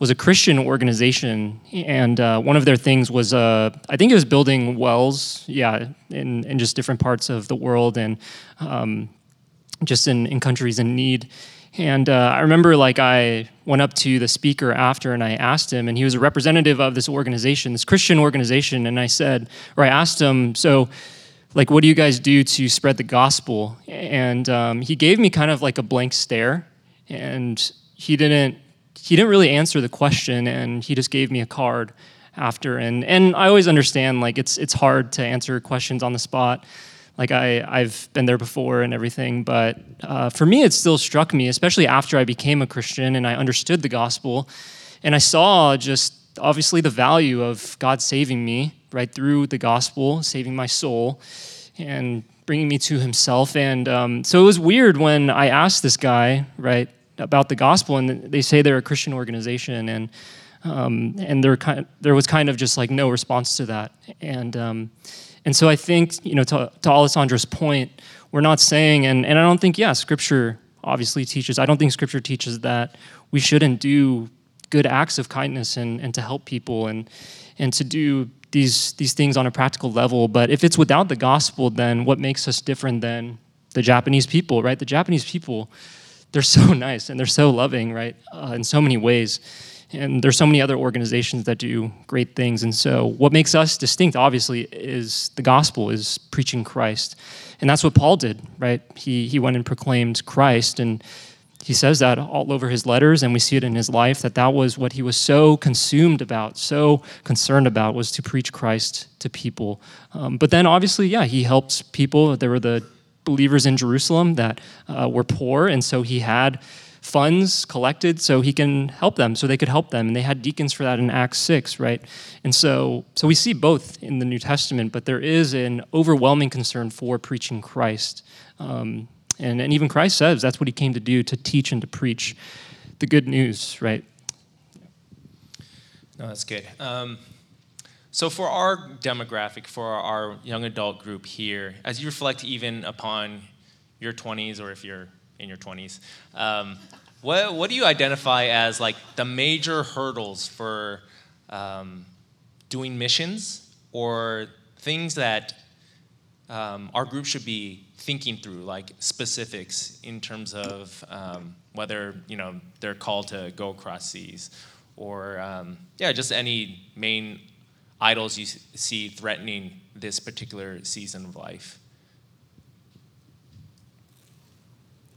was a Christian organization, and uh, one of their things was uh, I think it was building wells, yeah, in, in just different parts of the world and um, just in, in countries in need. And uh, I remember like I went up to the speaker after and I asked him, and he was a representative of this organization, this Christian organization, and I said, or I asked him, so like what do you guys do to spread the gospel? And um, he gave me kind of like a blank stare, and he didn't he didn't really answer the question and he just gave me a card after and and I always understand like it's it's hard to answer questions on the spot like I I've been there before and everything but uh, for me it still struck me especially after I became a Christian and I understood the gospel and I saw just obviously the value of God saving me right through the gospel saving my soul and bringing me to himself and um, so it was weird when I asked this guy right about the gospel, and they say they're a Christian organization, and um, and there kind of, there was kind of just like no response to that, and um, and so I think you know to, to Alessandro's point, we're not saying, and and I don't think yeah, Scripture obviously teaches. I don't think Scripture teaches that we shouldn't do good acts of kindness and and to help people and and to do these these things on a practical level. But if it's without the gospel, then what makes us different than the Japanese people, right? The Japanese people they're so nice and they're so loving, right, uh, in so many ways. And there's so many other organizations that do great things. And so, what makes us distinct, obviously, is the gospel, is preaching Christ. And that's what Paul did, right? He, he went and proclaimed Christ. And he says that all over his letters, and we see it in his life that that was what he was so consumed about, so concerned about, was to preach Christ to people. Um, but then, obviously, yeah, he helped people. There were the believers in Jerusalem that uh, were poor, and so he had funds collected so he can help them, so they could help them. And they had deacons for that in Acts 6, right? And so, so we see both in the New Testament, but there is an overwhelming concern for preaching Christ. Um, and, and even Christ says that's what he came to do to teach and to preach the good news, right?
No, that's good. Um, so, for our demographic, for our young adult group here, as you reflect even upon your 20s or if you're in your 20s, um, what, what do you identify as like the major hurdles for um, doing missions or things that um, our group should be thinking through, like specifics in terms of um, whether you know they're called to go across seas, or um, yeah, just any main idols you see threatening this particular season of life.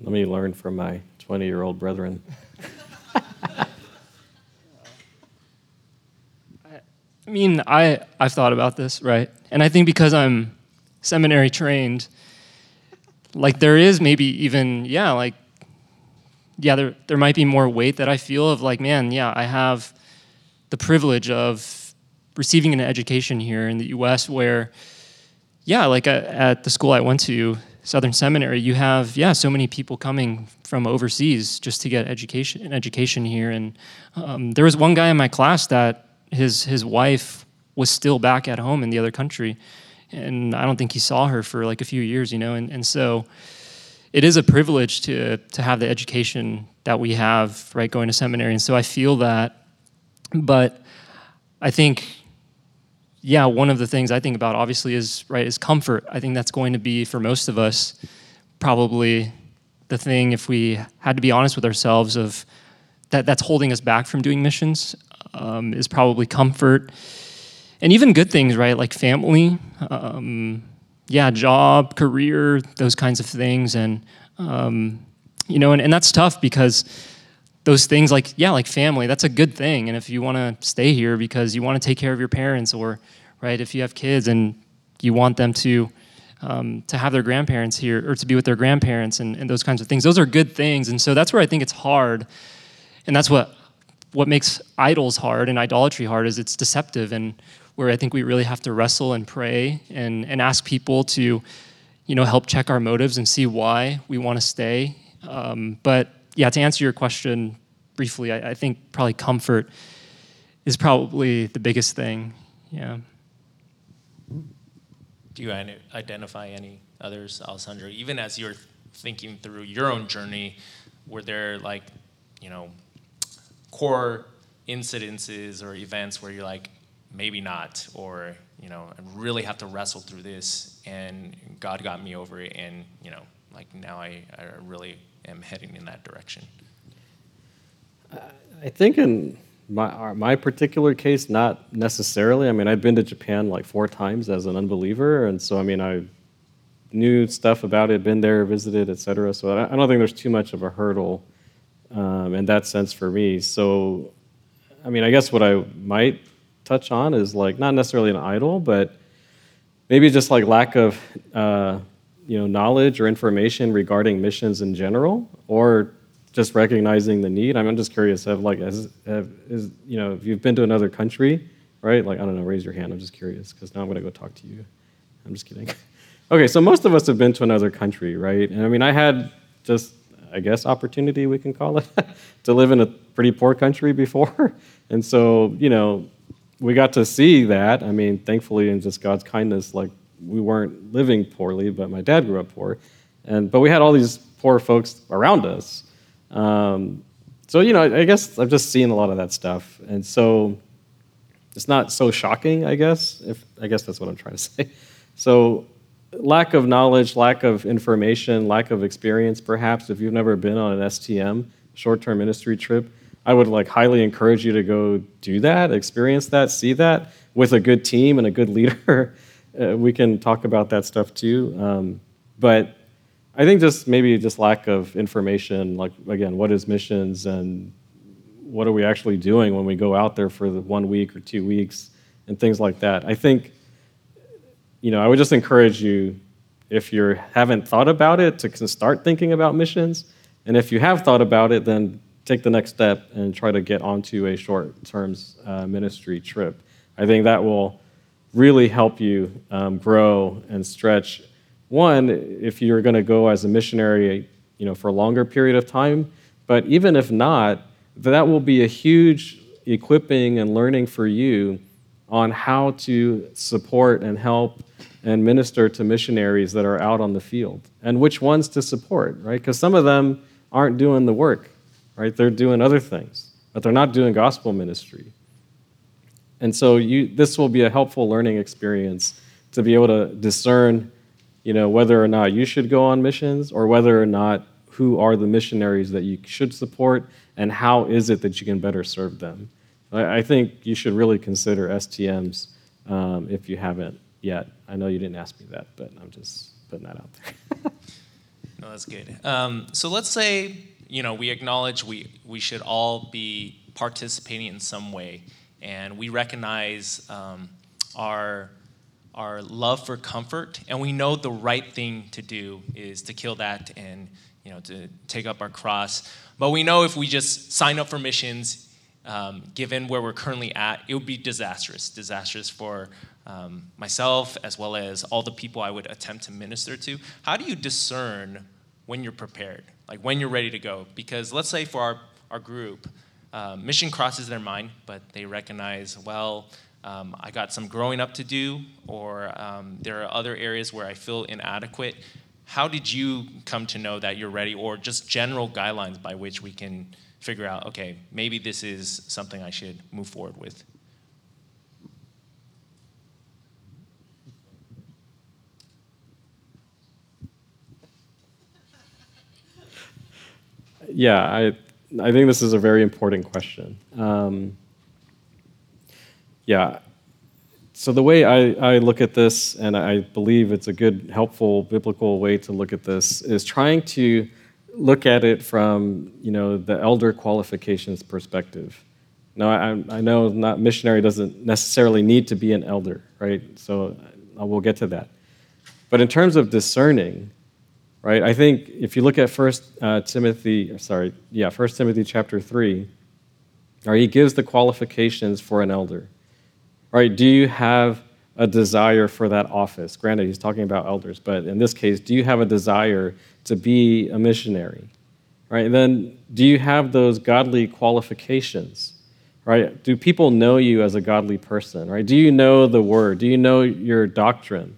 Let me learn from my 20 year old brethren.
I mean, I, I've thought about this, right? And I think because I'm seminary trained, like there is maybe even, yeah, like, yeah, there, there might be more weight that I feel of like, man, yeah, I have the privilege of receiving an education here in the US where, yeah, like uh, at the school I went to, Southern Seminary, you have, yeah, so many people coming from overseas just to get education, an education here. And um, there was one guy in my class that his, his wife was still back at home in the other country and I don't think he saw her for like a few years, you know, and, and so it is a privilege to to have the education that we have, right, going to seminary, and so I feel that, but I think, yeah, one of the things I think about obviously is right is comfort. I think that's going to be for most of us probably the thing if we had to be honest with ourselves of that that's holding us back from doing missions um, is probably comfort and even good things, right? Like family, um, yeah, job, career, those kinds of things. And, um, you know, and, and that's tough because those things like, yeah, like family, that's a good thing. And if you want to stay here because you want to take care of your parents or, right, if you have kids and you want them to, um, to have their grandparents here or to be with their grandparents and, and those kinds of things, those are good things. And so that's where I think it's hard. And that's what, what makes idols hard and idolatry hard is it's deceptive and where I think we really have to wrestle and pray and, and ask people to, you know, help check our motives and see why we want to stay. Um, but yeah, to answer your question briefly, I, I, think probably comfort is probably the biggest thing. Yeah.
Do you identify any others, Alessandro? Even as you're thinking through your own journey, were there like, you know, core incidences or events where you're like, maybe not, or you know, I really have to wrestle through this, and God got me over it, and you know, like now I, I really am heading in that direction.
I think in my my particular case, not necessarily. I mean, I've been to Japan like four times as an unbeliever, and so I mean, I knew stuff about it, been there, visited, etc. So I don't think there's too much of a hurdle um, in that sense for me. So, I mean, I guess what I might touch on is like not necessarily an idol, but maybe just like lack of uh, you know knowledge or information regarding missions in general, or just recognizing the need. I'm just curious. Have like has, have is you know if you've been to another country, right? Like I don't know. Raise your hand. I'm just curious because now I'm going to go talk to you. I'm just kidding. okay, so most of us have been to another country, right? And I mean, I had just I guess opportunity we can call it to live in a pretty poor country before, and so you know we got to see that. I mean, thankfully, in just God's kindness, like we weren't living poorly, but my dad grew up poor, and but we had all these poor folks around us. Um, so you know, I guess I've just seen a lot of that stuff, and so it's not so shocking. I guess if I guess that's what I'm trying to say. So lack of knowledge, lack of information, lack of experience, perhaps if you've never been on an STM short-term ministry trip I would like highly encourage you to go do that, experience that, see that with a good team and a good leader. uh, we can talk about that stuff too. Um, but I think just maybe just lack of information, like again, what is missions and what are we actually doing when we go out there for the one week or two weeks and things like that. I think, you know, I would just encourage you, if you haven't thought about it, to start thinking about missions. And if you have thought about it, then take the next step and try to get onto a short-term uh, ministry trip. I think that will really help you um, grow and stretch one, if you're going to go as a missionary, you know, for a longer period of time, but even if not, that will be a huge equipping and learning for you on how to support and help and minister to missionaries that are out on the field and which ones to support, right? Because some of them aren't doing the work, right? They're doing other things, but they're not doing gospel ministry. And so you, this will be a helpful learning experience to be able to discern you know, whether or not you should go on missions or whether or not who are the missionaries that you should support and how is it that you can better serve them. I, think you should really consider STMs um, if you haven't yet. I know you didn't ask me that, but I'm just putting that out there.
no, that's good. Um, so let's say, you know, we acknowledge we, we should all be participating in some way, and we recognize um, our our love for comfort, and we know the right thing to do is to kill that and you know to take up our cross. But we know if we just sign up for missions, um, given where we're currently at, it would be disastrous. Disastrous for um, myself as well as all the people I would attempt to minister to. How do you discern when you're prepared, like when you're ready to go? Because let's say for our, our group, uh, mission crosses their mind, but they recognize, well, um, I got some growing up to do, or um, there are other areas where I feel inadequate. How did you come to know that you're ready, or just general guidelines by which we can figure out, okay, maybe this is something I should move forward with?
Yeah, I, I think this is a very important question. Um, yeah. So the way I, I look at this, and I believe it's a good, helpful, biblical way to look at this, is trying to look at it from you know the elder qualifications perspective. Now I, I know not missionary doesn't necessarily need to be an elder, right? So I will get to that. But in terms of discerning, right? I think if you look at First uh, Timothy, sorry, yeah, First Timothy chapter three, right, he gives the qualifications for an elder. Right? Do you have a desire for that office? Granted, he's talking about elders, but in this case, do you have a desire to be a missionary? Right? And then do you have those godly qualifications? Right? Do people know you as a godly person? Right? Do you know the word? Do you know your doctrine?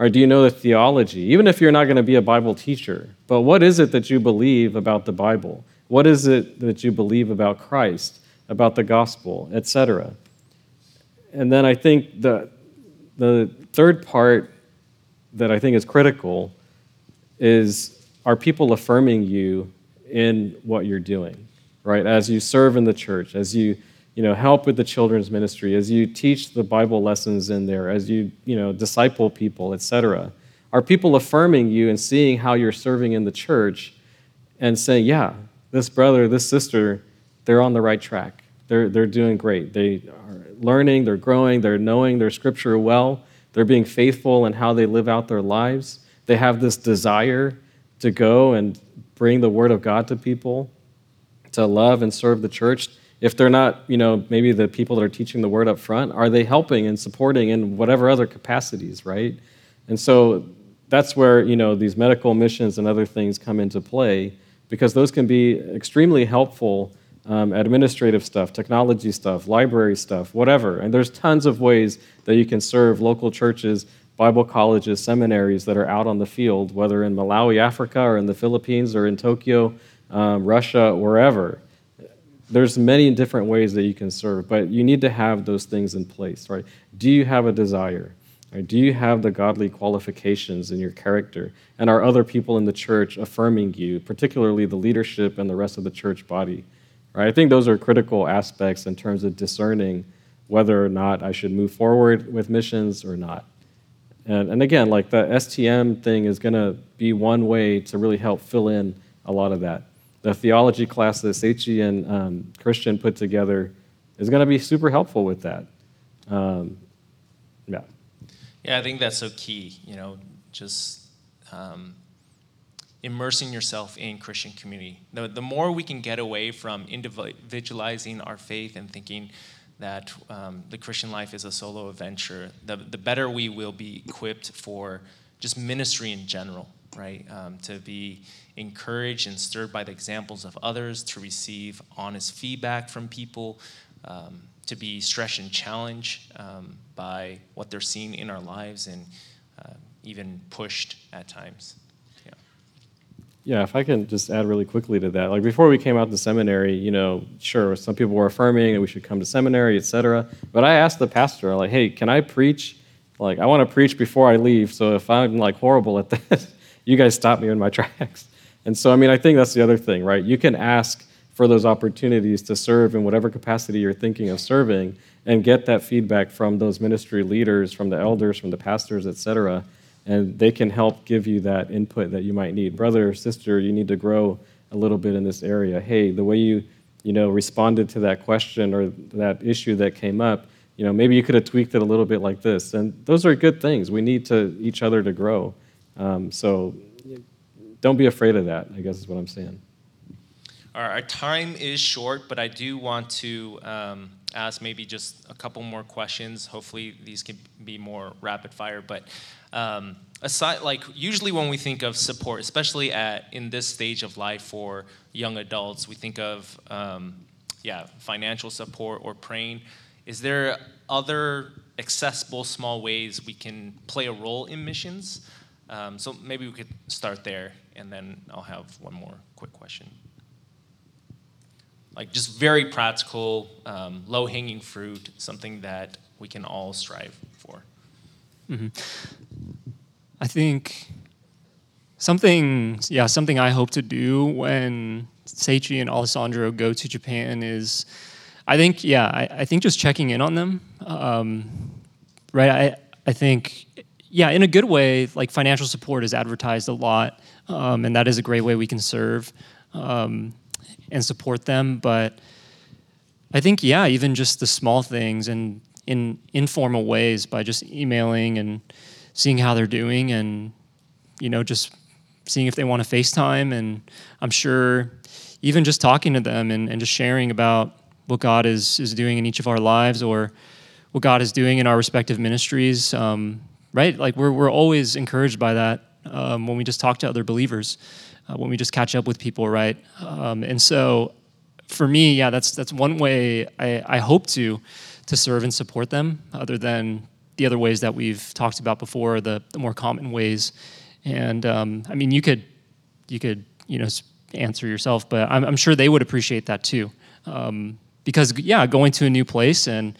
Or do you know the theology? Even if you're not going to be a Bible teacher, but what is it that you believe about the Bible? What is it that you believe about Christ, about the gospel, etc.? And then I think the, the third part that I think is critical is are people affirming you in what you're doing, right? As you serve in the church, as you you know help with the children's ministry, as you teach the Bible lessons in there, as you you know disciple people, etc. Are people affirming you and seeing how you're serving in the church and saying, yeah, this brother, this sister, they're on the right track. They're, they're doing great. They are learning, they're growing, they're knowing their scripture well, they're being faithful in how they live out their lives. They have this desire to go and bring the word of God to people, to love and serve the church. If they're not, you know, maybe the people that are teaching the word up front, are they helping and supporting in whatever other capacities, right? And so that's where, you know, these medical missions and other things come into play because those can be extremely helpful um, administrative stuff, technology stuff, library stuff, whatever. And there's tons of ways that you can serve local churches, Bible colleges, seminaries that are out on the field, whether in Malawi, Africa, or in the Philippines, or in Tokyo, um, Russia, wherever. There's many different ways that you can serve, but you need to have those things in place, right? Do you have a desire? Right? Do you have the godly qualifications in your character? And are other people in the church affirming you, particularly the leadership and the rest of the church body? Right? I think those are critical aspects in terms of discerning whether or not I should move forward with missions or not. And, and again, like the STM thing is going to be one way to really help fill in a lot of that. The theology class that Seichi and um, Christian put together is going to be super helpful with that. Um, yeah.
Yeah, I think that's so key. You know, just um, immersing yourself in Christian community. The, the more we can get away from individualizing our faith and thinking that um, the Christian life is a solo adventure, the, the better we will be equipped for just ministry in general, right? Um, to be encouraged and stirred by the examples of others, to receive honest feedback from people, um, to be stretched and challenged um, by what they're seeing in our lives and uh, even pushed at times.
Yeah, yeah, if I can just add really quickly to that. Like before we came out to seminary, you know, sure, some people were affirming that we should come to seminary, etc. But I asked the pastor, like, hey, can I preach? Like, I want to preach before I leave. So if I'm like horrible at that, you guys stop me in my tracks. And so, I mean, I think that's the other thing, right? You can ask for those opportunities to serve in whatever capacity you're thinking of serving and get that feedback from those ministry leaders, from the elders, from the pastors, etc and they can help give you that input that you might need. Brother sister, you need to grow a little bit in this area. Hey, the way you, you know, responded to that question or that issue that came up, you know, maybe you could have tweaked it a little bit like this. And those are good things. We need to each other to grow. Um, so don't be afraid of that, I guess is what I'm saying.
All right, our time is short, but I do want to um, ask maybe just a couple more questions. Hopefully, these can be more rapid fire. But um, aside, like usually when we think of support, especially at in this stage of life for young adults, we think of um, yeah financial support or praying. Is there other accessible small ways we can play a role in missions? Um, so maybe we could start there, and then I'll have one more quick question like just very practical, um, low hanging fruit, something that we can all strive for.
Mm-hmm. I think something, yeah, something I hope to do when Seichi and Alessandro go to Japan is, I think, yeah, I, I think just checking in on them, um, right? I, I think, yeah, in a good way, like financial support is advertised a lot, um, and that is a great way we can serve. Um, and support them. But I think, yeah, even just the small things and in informal ways by just emailing and seeing how they're doing and, you know, just seeing if they want to FaceTime. And I'm sure even just talking to them and, and just sharing about what God is, is doing in each of our lives or what God is doing in our respective ministries, um, right? Like we're, we're always encouraged by that um, when we just talk to other believers uh, when we just catch up with people, right? Um, and so, for me, yeah, that's that's one way I, I hope to to serve and support them, other than the other ways that we've talked about before, the, the more common ways. And um, I mean, you could you could you know answer yourself, but I'm, I'm sure they would appreciate that too, um, because yeah, going to a new place and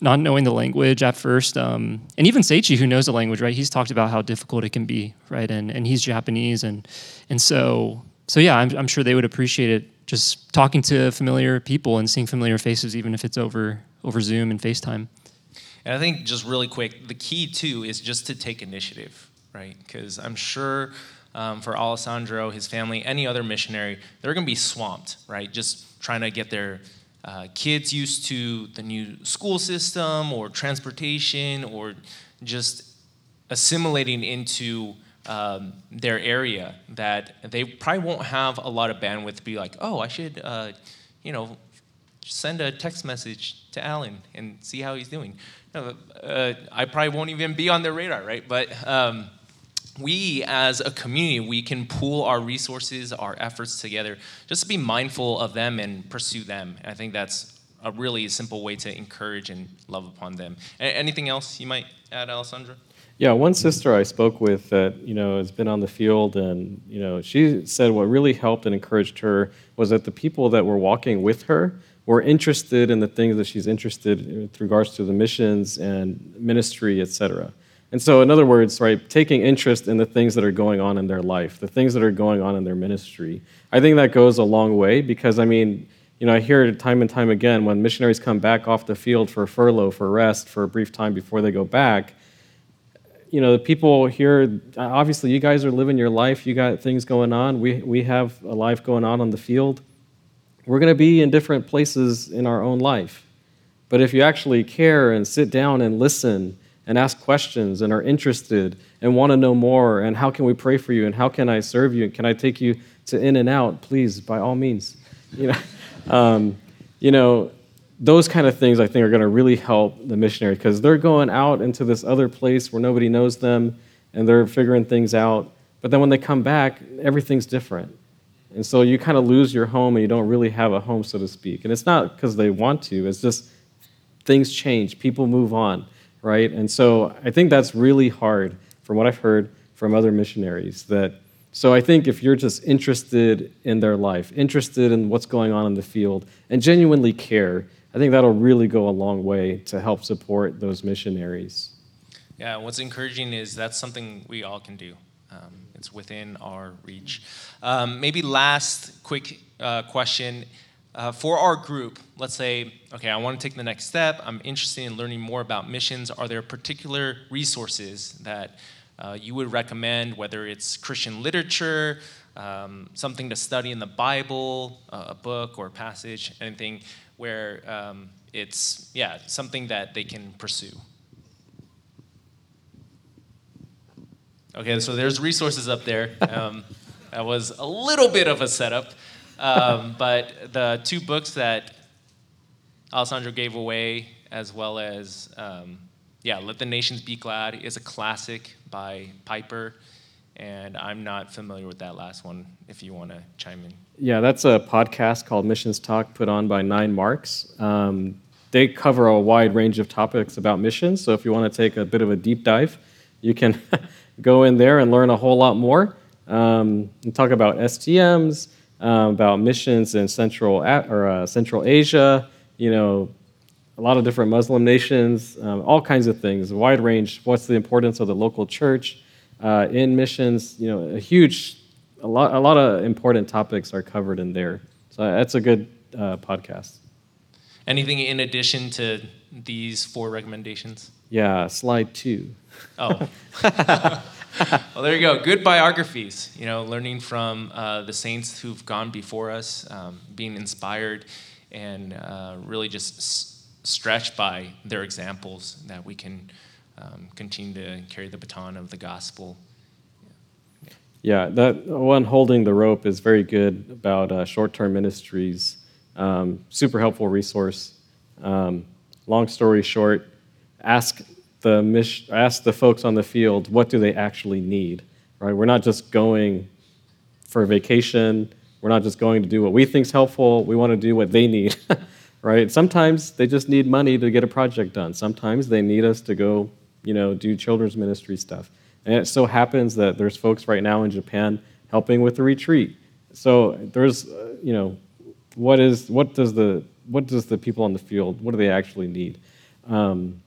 not knowing the language at first. Um, and even Seichi, who knows the language, right? He's talked about how difficult it can be, right? And and he's Japanese, and and so so yeah, I'm, I'm sure they would appreciate it. Just talking to familiar people and seeing familiar faces, even if it's over over Zoom and FaceTime.
And I think just really quick, the key too is just to take initiative, right? Because I'm sure. Um, for Alessandro, his family, any other missionary, they're going to be swamped, right? Just trying to get their uh, kids used to the new school system or transportation or just assimilating into um, their area that they probably won't have a lot of bandwidth to be like, oh, I should, uh, you know, send a text message to Alan and see how he's doing. Uh, I probably won't even be on their radar, right? But um, we as a community we can pool our resources our efforts together just to be mindful of them and pursue them. I think that's a really simple way to encourage and love upon them. Anything else you might add alessandro?
Yeah one sister i spoke with that you know has been on the field and you know she said what really helped and encouraged her was that the people that were walking with her were interested in the things that she's interested in with regards to the missions and ministry etc and so, in other words, right, taking interest in the things that are going on in their life, the things that are going on in their ministry, I think that goes a long way because, I mean, you know, I hear it time and time again when missionaries come back off the field for a furlough, for rest, for a brief time before they go back. you know, the people here, obviously, you guys are living your life. You got things going on. We, we have a life going on on the field. We're going to be in different places in our own life. But if you actually care and sit down and listen and ask questions and are interested and want to know more and how can we pray for you and how can I serve you and can I take you to In-N-Out, please, by all means. You know, um, you know those kind of things I think are going to really help the missionary because they're going out into this other place where nobody knows them and they're figuring things out. But then when they come back, everything's different. And so you kind of lose your home and you don't really have a home, so to speak. And it's not because they want to, it's just things change, people move on, right? And so I think that's really hard from what I've heard from other missionaries that so I think if you're just interested in their life, interested in what's going on in the field, and genuinely care, I think that'll really go a long way to help support those missionaries.
Yeah, what's encouraging is that's something we all can do. Um, it's within our reach. Um, maybe last quick uh, question. Uh, for our group, let's say, okay, I want to take the next step. I'm interested in learning more about missions. Are there particular resources that uh, you would recommend, whether it's Christian literature, um, something to study in the Bible, uh, a book or a passage, anything where um, it's, yeah, something that they can pursue. Okay, so there's resources up there. Um, that was a little bit of a setup. Um, but the two books that Alessandro gave away, as well as, um, yeah, Let the Nations Be Glad, is a classic by Piper. And I'm not familiar with that last one, if you want to chime in.
Yeah, that's a podcast called Missions Talk put on by Nine Marks. Um, they cover a wide range of topics about missions. So if you want to take a bit of a deep dive, you can go in there and learn a whole lot more um, and talk about STMs, um, about missions in Central or uh, Central Asia. You know, a lot of different Muslim nations, um, all kinds of things, wide range. What's the importance of the local church uh, in missions? You know, a huge a lot, a lot of important topics are covered in there. So that's a good uh, podcast.
Anything in addition to these four recommendations?
Yeah, slide two.
Oh. well, there you go. Good biographies. You know, learning from uh, the saints who've gone before us, um, being inspired, and uh, really just s- stretched by their examples that we can um, continue to carry the baton of the gospel
yeah, that one holding the rope is very good about uh, short-term ministries. Um, super helpful resource. Um, long story short, ask the mis- ask the folks on the field what do they actually need. Right? We're not just going for a vacation. We're not just going to do what we think is helpful. We want to do what they need. right? Sometimes they just need money to get a project done. Sometimes they need us to go, you know, do children's ministry stuff. And it so happens that there's folks right now in Japan helping with the retreat. So there's, uh, you know, what is what does the what does the people on the field what do they actually need? Um,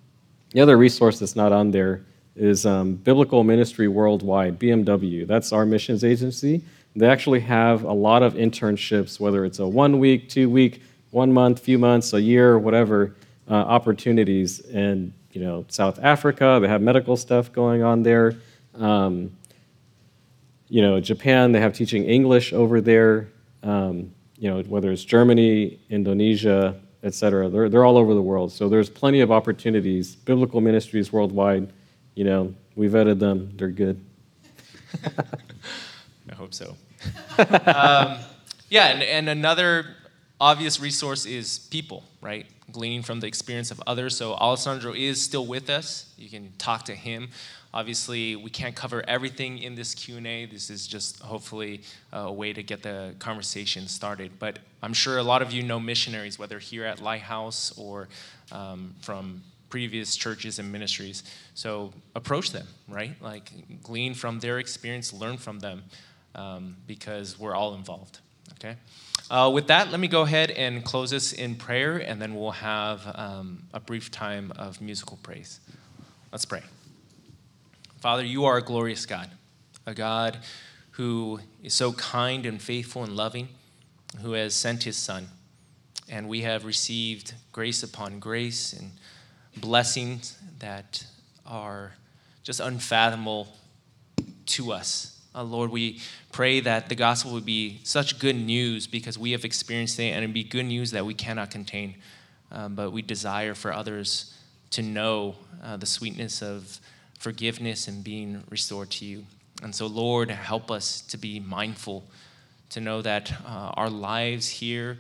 the other resource that's not on there is um, Biblical Ministry Worldwide (BMW). That's our missions agency. They actually have a lot of internships, whether it's a one week, two week, one month, few months, a year, whatever uh, opportunities in you know South Africa. They have medical stuff going on there. Um, you know, Japan, they have teaching English over there. Um, you know, whether it's Germany, Indonesia, et cetera, they're, they're all over the world. So there's plenty of opportunities. Biblical ministries worldwide, you know, we vetted them, they're good.
I hope so. um, yeah, and, and another obvious resource is people, right? Gleaning from the experience of others. So Alessandro is still with us. You can talk to him. Obviously, we can't cover everything in this Q&A. This is just hopefully a way to get the conversation started. But I'm sure a lot of you know missionaries, whether here at Lighthouse or um, from previous churches and ministries. So approach them, right? Like glean from their experience, learn from them, um, because we're all involved. Okay. Uh, with that, let me go ahead and close this in prayer, and then we'll have um, a brief time of musical praise. Let's pray. Father, you are a glorious God, a God who is so kind and faithful and loving, who has sent his Son. And we have received grace upon grace and blessings that are just unfathomable to us. Uh, Lord, we pray that the gospel would be such good news because we have experienced it, and it'd be good news that we cannot contain. Um, but we desire for others to know uh, the sweetness of forgiveness and being restored to you. And so, Lord, help us to be mindful, to know that uh, our lives here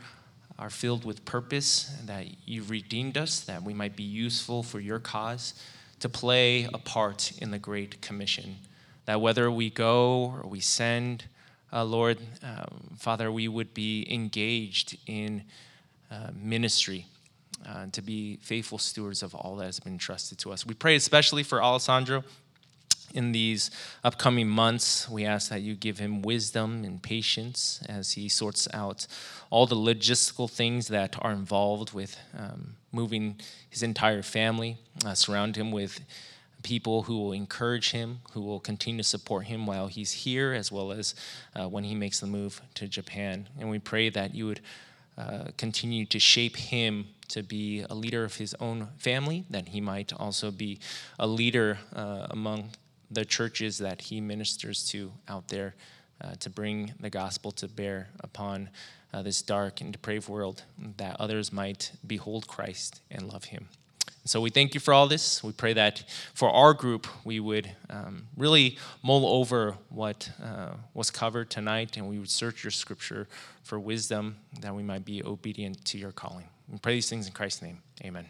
are filled with purpose, that you've redeemed us, that we might be useful for your cause, to play a part in the Great Commission. That whether we go or we send, uh, Lord, um, Father, we would be engaged in uh, ministry. Uh, to be faithful stewards of all that has been entrusted to us. We pray especially for Alessandro in these upcoming months. We ask that you give him wisdom and patience as he sorts out all the logistical things that are involved with um, moving his entire family. Uh, surround him with people who will encourage him, who will continue to support him while he's here, as well as uh, when he makes the move to Japan. And we pray that you would uh, continue to shape him to be a leader of his own family, that he might also be a leader uh, among the churches that he ministers to out there uh, to bring the gospel to bear upon uh, this dark and depraved world, that others might behold Christ and love him. So we thank you for all this. We pray that for our group, we would um, really mull over what uh, was covered tonight and we would search your scripture for wisdom that we might be obedient to your calling. We pray these things in Christ's name. Amen.